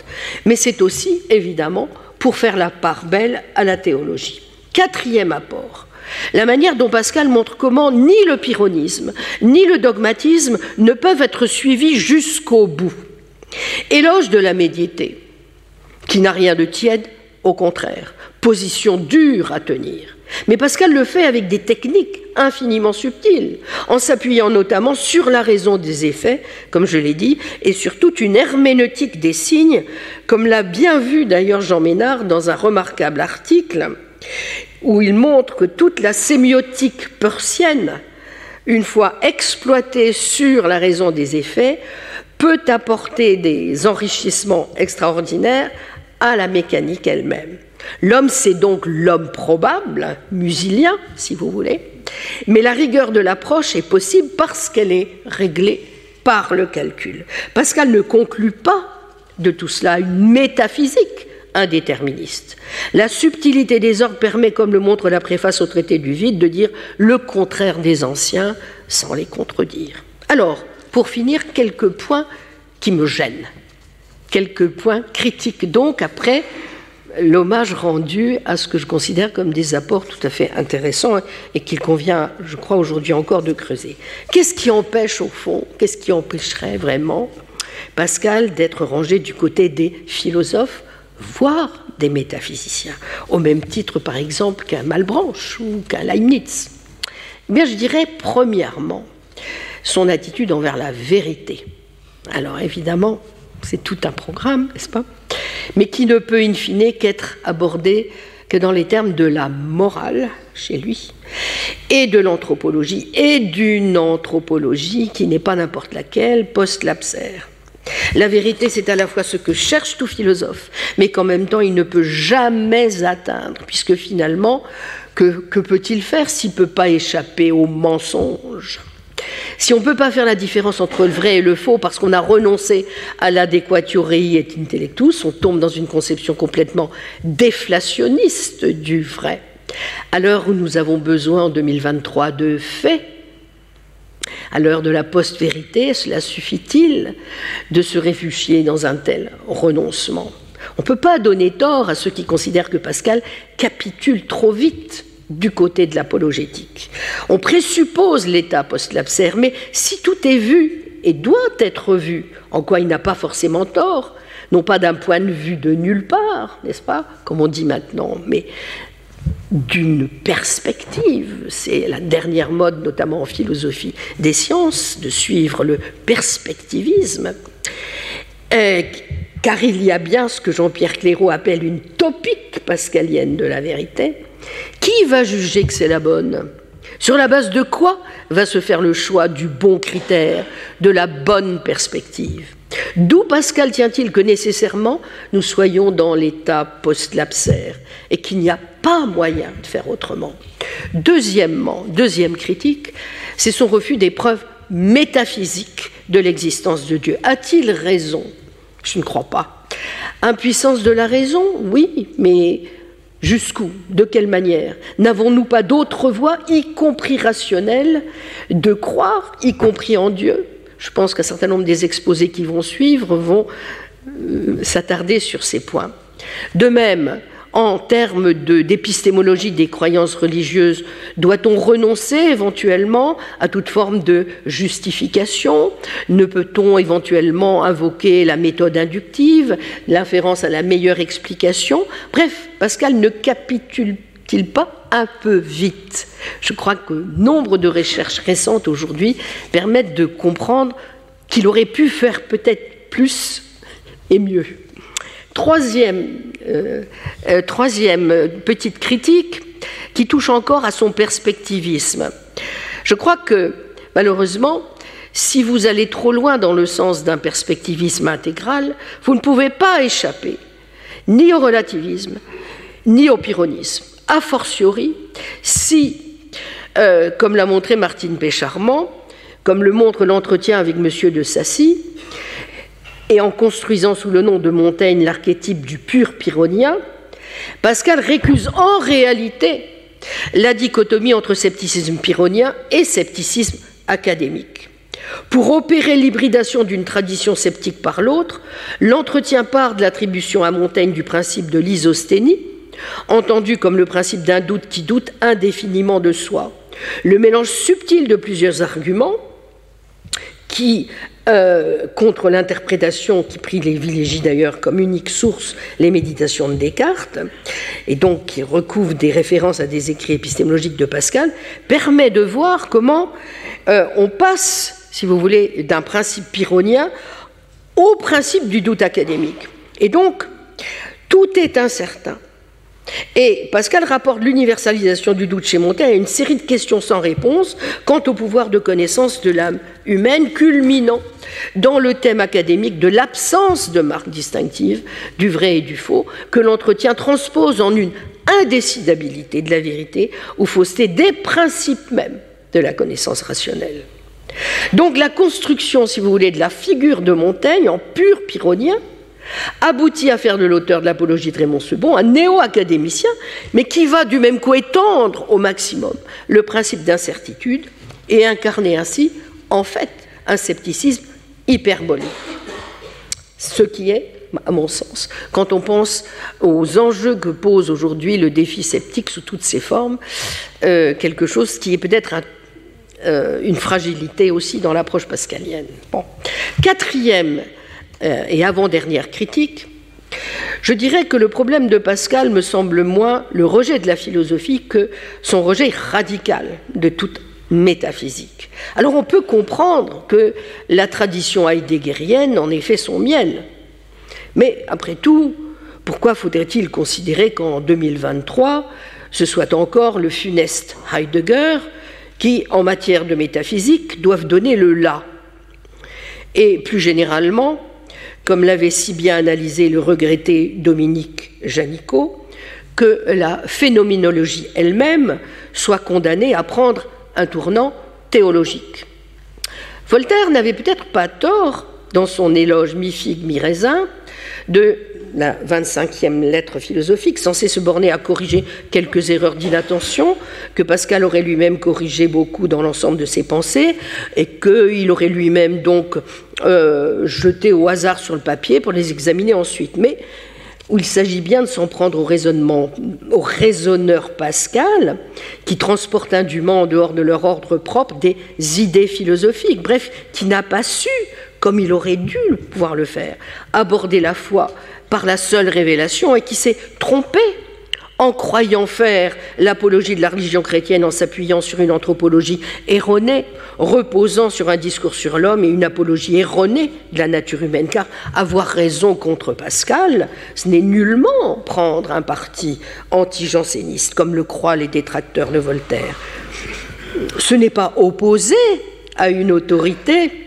Mais c'est aussi, évidemment, pour faire la part belle à la théologie. Quatrième apport, la manière dont Pascal montre comment ni le pyrrhonisme ni le dogmatisme ne peuvent être suivis jusqu'au bout. Éloge de la médiété, qui n'a rien de tiède, au contraire, position dure à tenir. Mais Pascal le fait avec des techniques infiniment subtiles, en s'appuyant notamment sur la raison des effets, comme je l'ai dit, et sur toute une herméneutique des signes, comme l'a bien vu d'ailleurs Jean Ménard dans un remarquable article où il montre que toute la sémiotique persienne, une fois exploitée sur la raison des effets, peut apporter des enrichissements extraordinaires à la mécanique elle-même. L'homme, c'est donc l'homme probable, musilien, si vous voulez, mais la rigueur de l'approche est possible parce qu'elle est réglée par le calcul. Pascal ne conclut pas de tout cela une métaphysique, indéterministe. La subtilité des ordres permet, comme le montre la préface au traité du vide, de dire le contraire des anciens sans les contredire. Alors, pour finir, quelques points qui me gênent, quelques points critiques donc après l'hommage rendu à ce que je considère comme des apports tout à fait intéressants et qu'il convient, je crois, aujourd'hui encore de creuser. Qu'est-ce qui empêche, au fond, qu'est-ce qui empêcherait vraiment Pascal d'être rangé du côté des philosophes voire des métaphysiciens, au même titre par exemple qu'un Malbranche ou qu'un Leibniz eh Bien, je dirais premièrement son attitude envers la vérité. Alors évidemment, c'est tout un programme, n'est-ce pas? Mais qui ne peut in fine qu'être abordé que dans les termes de la morale chez lui, et de l'anthropologie, et d'une anthropologie qui n'est pas n'importe laquelle, post-lapsaire. La vérité, c'est à la fois ce que cherche tout philosophe, mais qu'en même temps, il ne peut jamais atteindre, puisque finalement, que, peut-il faire s'il ne peut pas échapper au mensonge? Si on ne peut pas faire la différence entre le vrai et le faux parce qu'on a renoncé à l'adéquatio rei et intellectus, on tombe dans une conception complètement déflationniste du vrai. À l'heure où nous avons besoin en 2023 de faits, à l'heure de la post-vérité, cela suffit-il de se réfugier dans un tel renoncement? On ne peut pas donner tort à ceux qui considèrent que Pascal capitule trop vite du côté de l'apologétique. On présuppose l'état post-lapsaire, mais si tout est vu et doit être vu, en quoi il n'a pas forcément tort, non pas d'un point de vue de nulle part, n'est-ce pas, comme on dit maintenant, mais d'une perspective. C'est la dernière mode, notamment en philosophie des sciences, de suivre le perspectivisme. Euh, car il y a bien ce que Jean-Pierre Clairaut appelle une topique pascalienne de la vérité. Qui va juger que c'est la bonne? Sur la base de quoi va se faire le choix du bon critère, de la bonne perspective? D'où Pascal tient-il que nécessairement nous soyons dans l'état post-lapsaire et qu'il n'y a pas moyen de faire autrement Deuxièmement, deuxième critique, c'est son refus des preuves métaphysiques de l'existence de Dieu. A-t-il raison? Je ne crois pas. Impuissance de la raison? Oui, mais jusqu'où? De quelle manière? N'avons-nous pas d'autre voie, y compris rationnelle, de croire, y compris en Dieu? Je pense qu'un certain nombre des exposés qui vont suivre vont euh, s'attarder sur ces points. De même, en termes d'épistémologie des croyances religieuses, doit-on renoncer éventuellement à toute forme de justification? Ne peut-on éventuellement invoquer la méthode inductive, l'inférence à la meilleure explication? Bref, Pascal ne capitule il pas un peu vite? Je crois que nombre de recherches récentes aujourd'hui permettent de comprendre qu'il aurait pu faire peut-être plus et mieux. Troisième, euh, euh, troisième petite critique qui touche encore à son perspectivisme. Je crois que malheureusement, si vous allez trop loin dans le sens d'un perspectivisme intégral, vous ne pouvez pas échapper ni au relativisme, ni au pyrrhonisme a fortiori si, euh, comme l'a montré Martine Pécharmant, comme le montre l'entretien avec M. de Sassy, et en construisant sous le nom de Montaigne l'archétype du pur pyrrhonien, Pascal récuse en réalité la dichotomie entre scepticisme pyrrhonien et scepticisme académique. Pour opérer l'hybridation d'une tradition sceptique par l'autre, l'entretien part de l'attribution à Montaigne du principe de l'isosténie, entendu comme le principe d'un doute qui doute indéfiniment de soi. Le mélange subtil de plusieurs arguments qui, euh, contre l'interprétation qui privilégie d'ailleurs comme unique source les méditations de Descartes, et donc qui recouvre des références à des écrits épistémologiques de Pascal, permet de voir comment euh, on passe, si vous voulez, d'un principe pyrrhonien au principe du doute académique. Et donc, tout est incertain. Et Pascal rapporte l'universalisation du doute chez Montaigne à une série de questions sans réponse quant au pouvoir de connaissance de l'âme humaine, culminant dans le thème académique de l'absence de marque distinctive du vrai et du faux, que l'entretien transpose en une indécidabilité de la vérité ou fausseté des principes mêmes de la connaissance rationnelle. Donc la construction, si vous voulez, de la figure de Montaigne en pur pyrrhonien, aboutit à faire de l'auteur de l'apologie de Raymond Sebon un néo-académicien, mais qui va du même coup étendre au maximum le principe d'incertitude et incarner ainsi, en fait, un scepticisme hyperbolique. Ce qui est, à mon sens, quand on pense aux enjeux que pose aujourd'hui le défi sceptique sous toutes ses formes, euh, quelque chose qui est peut-être euh, une fragilité aussi dans l'approche pascalienne. Bon. Quatrième et avant-dernière critique, je dirais que le problème de Pascal me semble moins le rejet de la philosophie que son rejet radical de toute métaphysique. Alors on peut comprendre que la tradition heideggerienne en fait son miel. Mais après tout, pourquoi faudrait-il considérer qu'en 2023, ce soit encore le funeste Heidegger qui, en matière de métaphysique, doivent donner le là Et plus généralement, comme l'avait si bien analysé le regretté Dominique Janicot, que la phénoménologie elle-même soit condamnée à prendre un tournant théologique. Voltaire n'avait peut-être pas tort dans son éloge mi-figue, mi-raisin de la 25e lettre philosophique, censée se borner à corriger quelques erreurs d'inattention, que Pascal aurait lui-même corrigé beaucoup dans l'ensemble de ses pensées, et qu'il aurait lui-même donc euh, jeté au hasard sur le papier pour les examiner ensuite. Mais où il s'agit bien de s'en prendre au raisonnement, au raisonneur Pascal, qui transporte indûment en dehors de leur ordre propre des idées philosophiques, bref, qui n'a pas su, comme il aurait dû pouvoir le faire, aborder la foi par la seule révélation et qui s'est trompé en croyant faire l'apologie de la religion chrétienne en s'appuyant sur une anthropologie erronée, reposant sur un discours sur l'homme et une apologie erronée de la nature humaine. Car avoir raison contre Pascal, ce n'est nullement prendre un parti anti-janséniste, comme le croient les détracteurs de Voltaire. Ce n'est pas opposé à une autorité,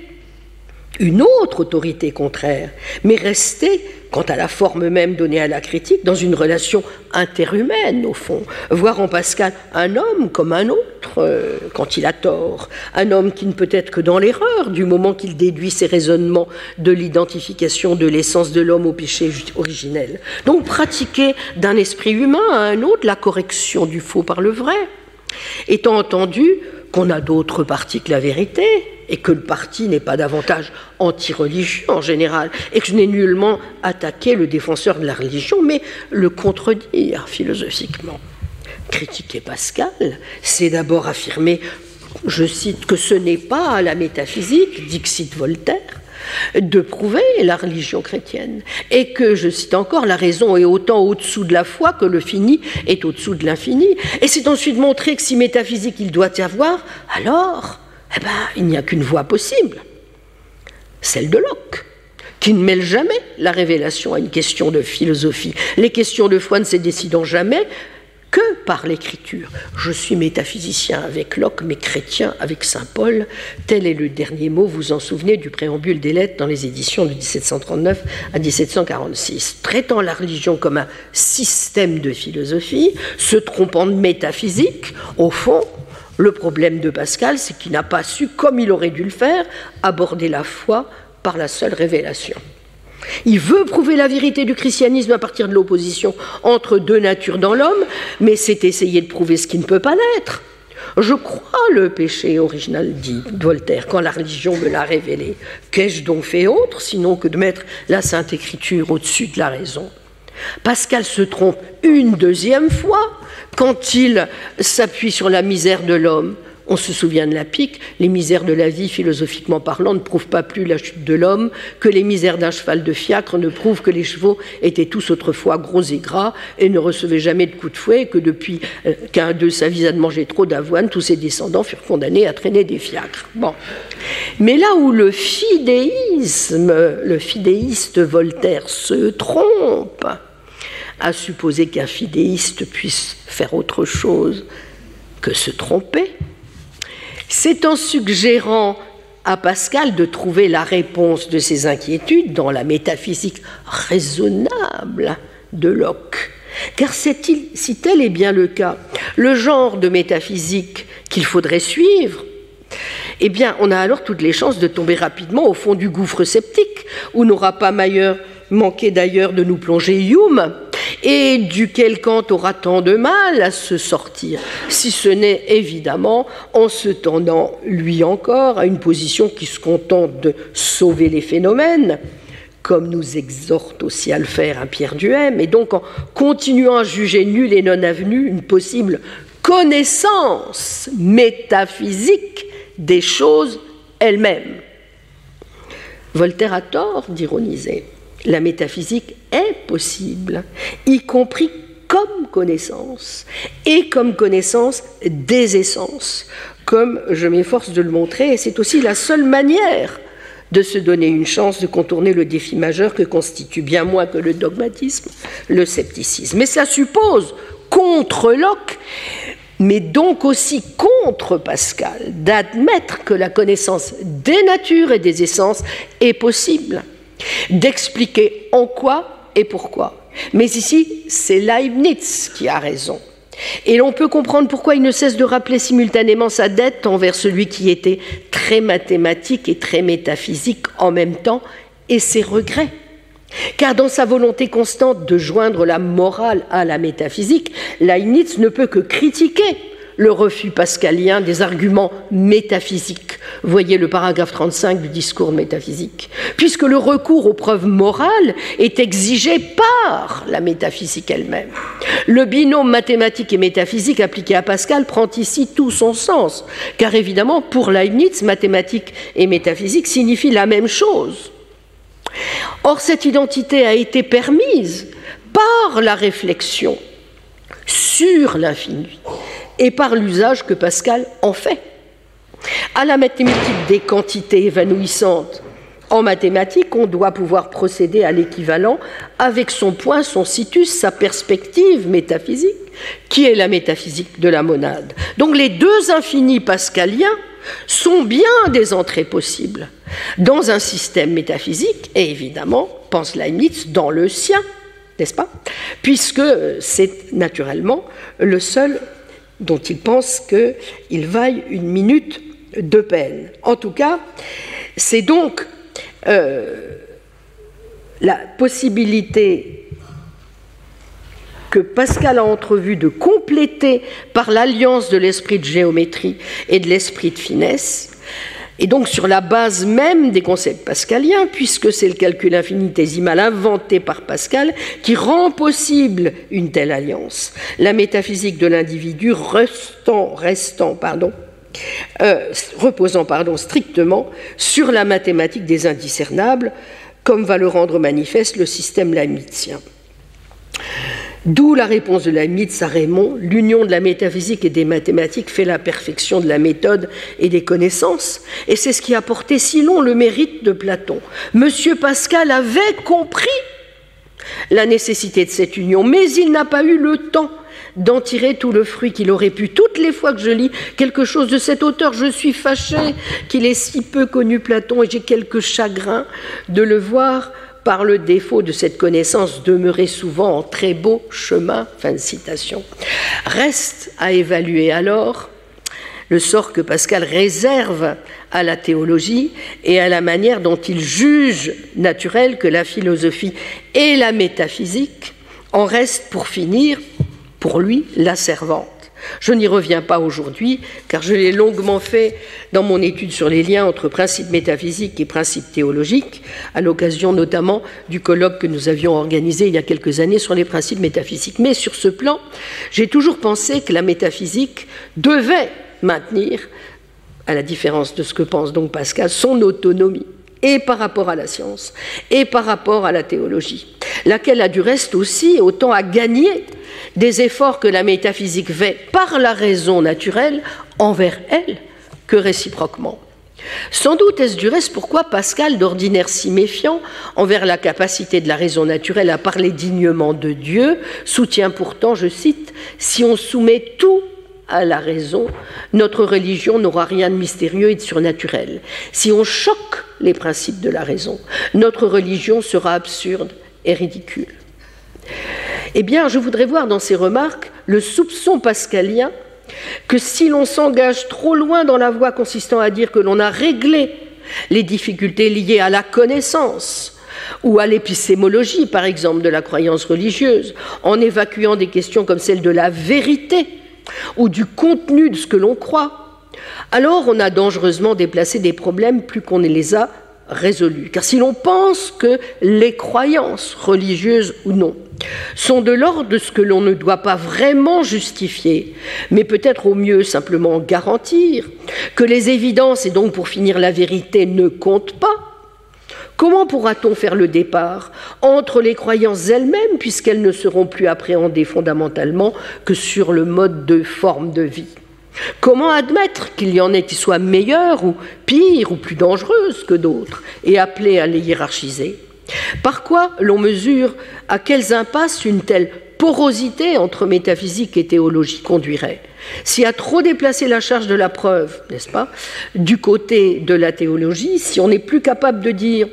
une autre autorité contraire, mais rester quant à la forme même donnée à la critique, dans une relation interhumaine, au fond. Voir en Pascal un homme comme un autre euh, quand il a tort, un homme qui ne peut être que dans l'erreur du moment qu'il déduit ses raisonnements de l'identification de l'essence de l'homme au péché originel. Donc pratiquer d'un esprit humain à un autre la correction du faux par le vrai, étant entendu qu'on a d'autres parties que la vérité, et que le parti n'est pas davantage anti-religieux en général, et que je n'ai nullement attaqué le défenseur de la religion, mais le contredire philosophiquement. Critiquer Pascal, c'est d'abord affirmer, je cite, que ce n'est pas à la métaphysique, dixit Voltaire, de prouver la religion chrétienne. Et que, je cite encore, la raison est autant au-dessous de la foi que le fini est au-dessous de l'infini. Et c'est ensuite montrer que si métaphysique il doit y avoir, alors eh ben, il n'y a qu'une voie possible, celle de Locke, qui ne mêle jamais la révélation à une question de philosophie. Les questions de foi ne se décident jamais que par l'écriture. Je suis métaphysicien avec Locke, mais chrétien avec Saint Paul. Tel est le dernier mot, vous en souvenez, du préambule des lettres dans les éditions de 1739 à 1746. Traitant la religion comme un système de philosophie, se trompant de métaphysique, au fond, le problème de Pascal, c'est qu'il n'a pas su, comme il aurait dû le faire, aborder la foi par la seule révélation. Il veut prouver la vérité du christianisme à partir de l'opposition entre deux natures dans l'homme, mais c'est essayer de prouver ce qui ne peut pas l'être. Je crois le péché original, dit Voltaire, quand la religion me l'a révélé. Qu'ai-je donc fait autre, sinon que de mettre la Sainte Écriture au-dessus de la raison? Pascal se trompe une deuxième fois quand il s'appuie sur la misère de l'homme, on se souvient de la pique, les misères de la vie, philosophiquement parlant, ne prouvent pas plus la chute de l'homme que les misères d'un cheval de fiacre ne prouvent que les chevaux étaient tous autrefois gros et gras et ne recevaient jamais de coups de fouet, et que depuis euh, qu'un d'eux s'avisa de manger trop d'avoine, tous ses descendants furent condamnés à traîner des fiacres. Bon. Mais là où le fidéisme, le fidéiste Voltaire se trompe, à supposer qu'un fidéiste puisse faire autre chose que se tromper. C'est en suggérant à Pascal de trouver la réponse de ses inquiétudes dans la métaphysique raisonnable de Locke. Car si tel est bien le cas, le genre de métaphysique qu'il faudrait suivre, eh bien, on a alors toutes les chances de tomber rapidement au fond du gouffre sceptique, où n'aura pas manqué d'ailleurs de nous plonger Hume, et duquel Kant aura tant de mal à se sortir, si ce n'est évidemment en se tendant, lui encore, à une position qui se contente de sauver les phénomènes, comme nous exhorte aussi à le faire un Pierre Duhem, et donc en continuant à juger nul et non avenu une possible connaissance métaphysique des choses elles-mêmes. Voltaire a tort d'ironiser la métaphysique est possible, y compris comme connaissance, et comme connaissance des essences, comme je m'efforce de le montrer, et c'est aussi la seule manière de se donner une chance de contourner le défi majeur que constitue bien moins que le dogmatisme, le scepticisme. Mais ça suppose, contre Locke, mais donc aussi contre Pascal, d'admettre que la connaissance des natures et des essences est possible d'expliquer en quoi et pourquoi. Mais ici, c'est Leibniz qui a raison. Et l'on peut comprendre pourquoi il ne cesse de rappeler simultanément sa dette envers celui qui était très mathématique et très métaphysique en même temps, et ses regrets. Car dans sa volonté constante de joindre la morale à la métaphysique, Leibniz ne peut que critiquer le refus pascalien des arguments métaphysiques. Voyez le paragraphe 35 du discours métaphysique. Puisque le recours aux preuves morales est exigé par la métaphysique elle-même. Le binôme mathématique et métaphysique appliqué à Pascal prend ici tout son sens, car évidemment, pour Leibniz, mathématiques et métaphysique signifient la même chose. Or, cette identité a été permise par la réflexion sur l'infini et par l'usage que Pascal en fait. À la mathématique des quantités évanouissantes, en mathématiques, on doit pouvoir procéder à l'équivalent avec son point, son situs, sa perspective métaphysique, qui est la métaphysique de la monade. Donc les deux infinis pascaliens sont bien des entrées possibles dans un système métaphysique, et évidemment, pense Leibniz, dans le sien, n'est-ce pas? Puisque c'est naturellement le seul dont il pense qu'il vaille une minute de peine. En tout cas, c'est donc euh, la possibilité que Pascal a entrevue de compléter par l'alliance de l'esprit de géométrie et de l'esprit de finesse, et donc sur la base même des concepts pascaliens, puisque c'est le calcul infinitésimal inventé par Pascal qui rend possible une telle alliance. La métaphysique de l'individu restant, restant pardon, euh, reposant pardon, strictement sur la mathématique des indiscernables, comme va le rendre manifeste le système leibnizien. D'où la réponse de Leibniz à Raymond l'union de la métaphysique et des mathématiques fait la perfection de la méthode et des connaissances, et c'est ce qui a porté si long le mérite de Platon. Monsieur Pascal avait compris la nécessité de cette union, mais il n'a pas eu le temps d'en tirer tout le fruit qu'il aurait pu. Toutes les fois que je lis quelque chose de cet auteur, je suis fâché qu'il ait si peu connu Platon et j'ai quelque chagrin de le voir par le défaut de cette connaissance demeurer souvent en très beau chemin. Fin de citation. Reste à évaluer alors le sort que Pascal réserve à la théologie et à la manière dont il juge naturel que la philosophie et la métaphysique en restent pour finir pour lui la servante. Je n'y reviens pas aujourd'hui, car je l'ai longuement fait dans mon étude sur les liens entre principes métaphysiques et principes théologiques, à l'occasion notamment du colloque que nous avions organisé il y a quelques années sur les principes métaphysiques. Mais sur ce plan, j'ai toujours pensé que la métaphysique devait maintenir, à la différence de ce que pense donc Pascal, son autonomie et par rapport à la science, et par rapport à la théologie, laquelle a du reste aussi autant à gagner des efforts que la métaphysique fait par la raison naturelle envers elle que réciproquement. Sans doute est-ce du reste pourquoi Pascal, d'ordinaire si méfiant envers la capacité de la raison naturelle à parler dignement de Dieu, soutient pourtant, je cite, Si on soumet tout à la raison, notre religion n'aura rien de mystérieux et de surnaturel. Si on choque les principes de la raison, notre religion sera absurde et ridicule. Eh bien, je voudrais voir dans ces remarques le soupçon pascalien que si l'on s'engage trop loin dans la voie consistant à dire que l'on a réglé les difficultés liées à la connaissance, ou à l'épistémologie, par exemple, de la croyance religieuse, en évacuant des questions comme celle de la vérité ou du contenu de ce que l'on croit, alors on a dangereusement déplacé des problèmes plus qu'on ne les a résolus. Car si l'on pense que les croyances, religieuses ou non, sont de l'ordre de ce que l'on ne doit pas vraiment justifier, mais peut-être au mieux simplement garantir, que les évidences et donc pour finir la vérité ne comptent pas, Comment pourra-t-on faire le départ entre les croyances elles-mêmes, puisqu'elles ne seront plus appréhendées fondamentalement que sur le mode de forme de vie? Comment admettre qu'il y en ait qui soient meilleures ou pires ou plus dangereuses que d'autres et appelées à les hiérarchiser? Par quoi l'on mesure à quelles impasses une telle porosité entre métaphysique et théologie conduirait? Si à trop déplacer la charge de la preuve, n'est-ce pas, du côté de la théologie, si on n'est plus capable de dire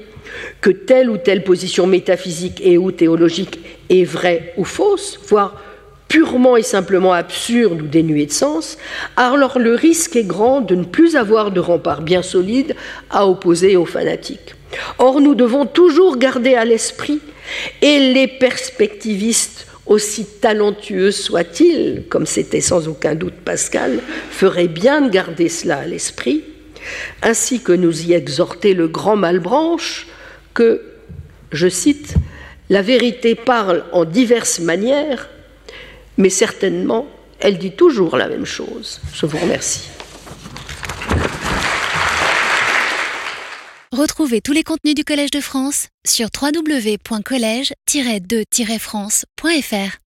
que telle ou telle position métaphysique et ou théologique est vraie ou fausse, voire purement et simplement absurde ou dénuée de sens, alors le risque est grand de ne plus avoir de rempart bien solide à opposer aux fanatiques. Or, nous devons toujours garder à l'esprit, et les perspectivistes aussi talentueux soit-il, comme c'était sans aucun doute Pascal, ferait bien de garder cela à l'esprit, ainsi que nous y exhorter le grand Malbranche, que, je cite, la vérité parle en diverses manières, mais certainement, elle dit toujours la même chose. Je vous remercie. Retrouvez tous les contenus du Collège de France sur www.colège-2-france.fr.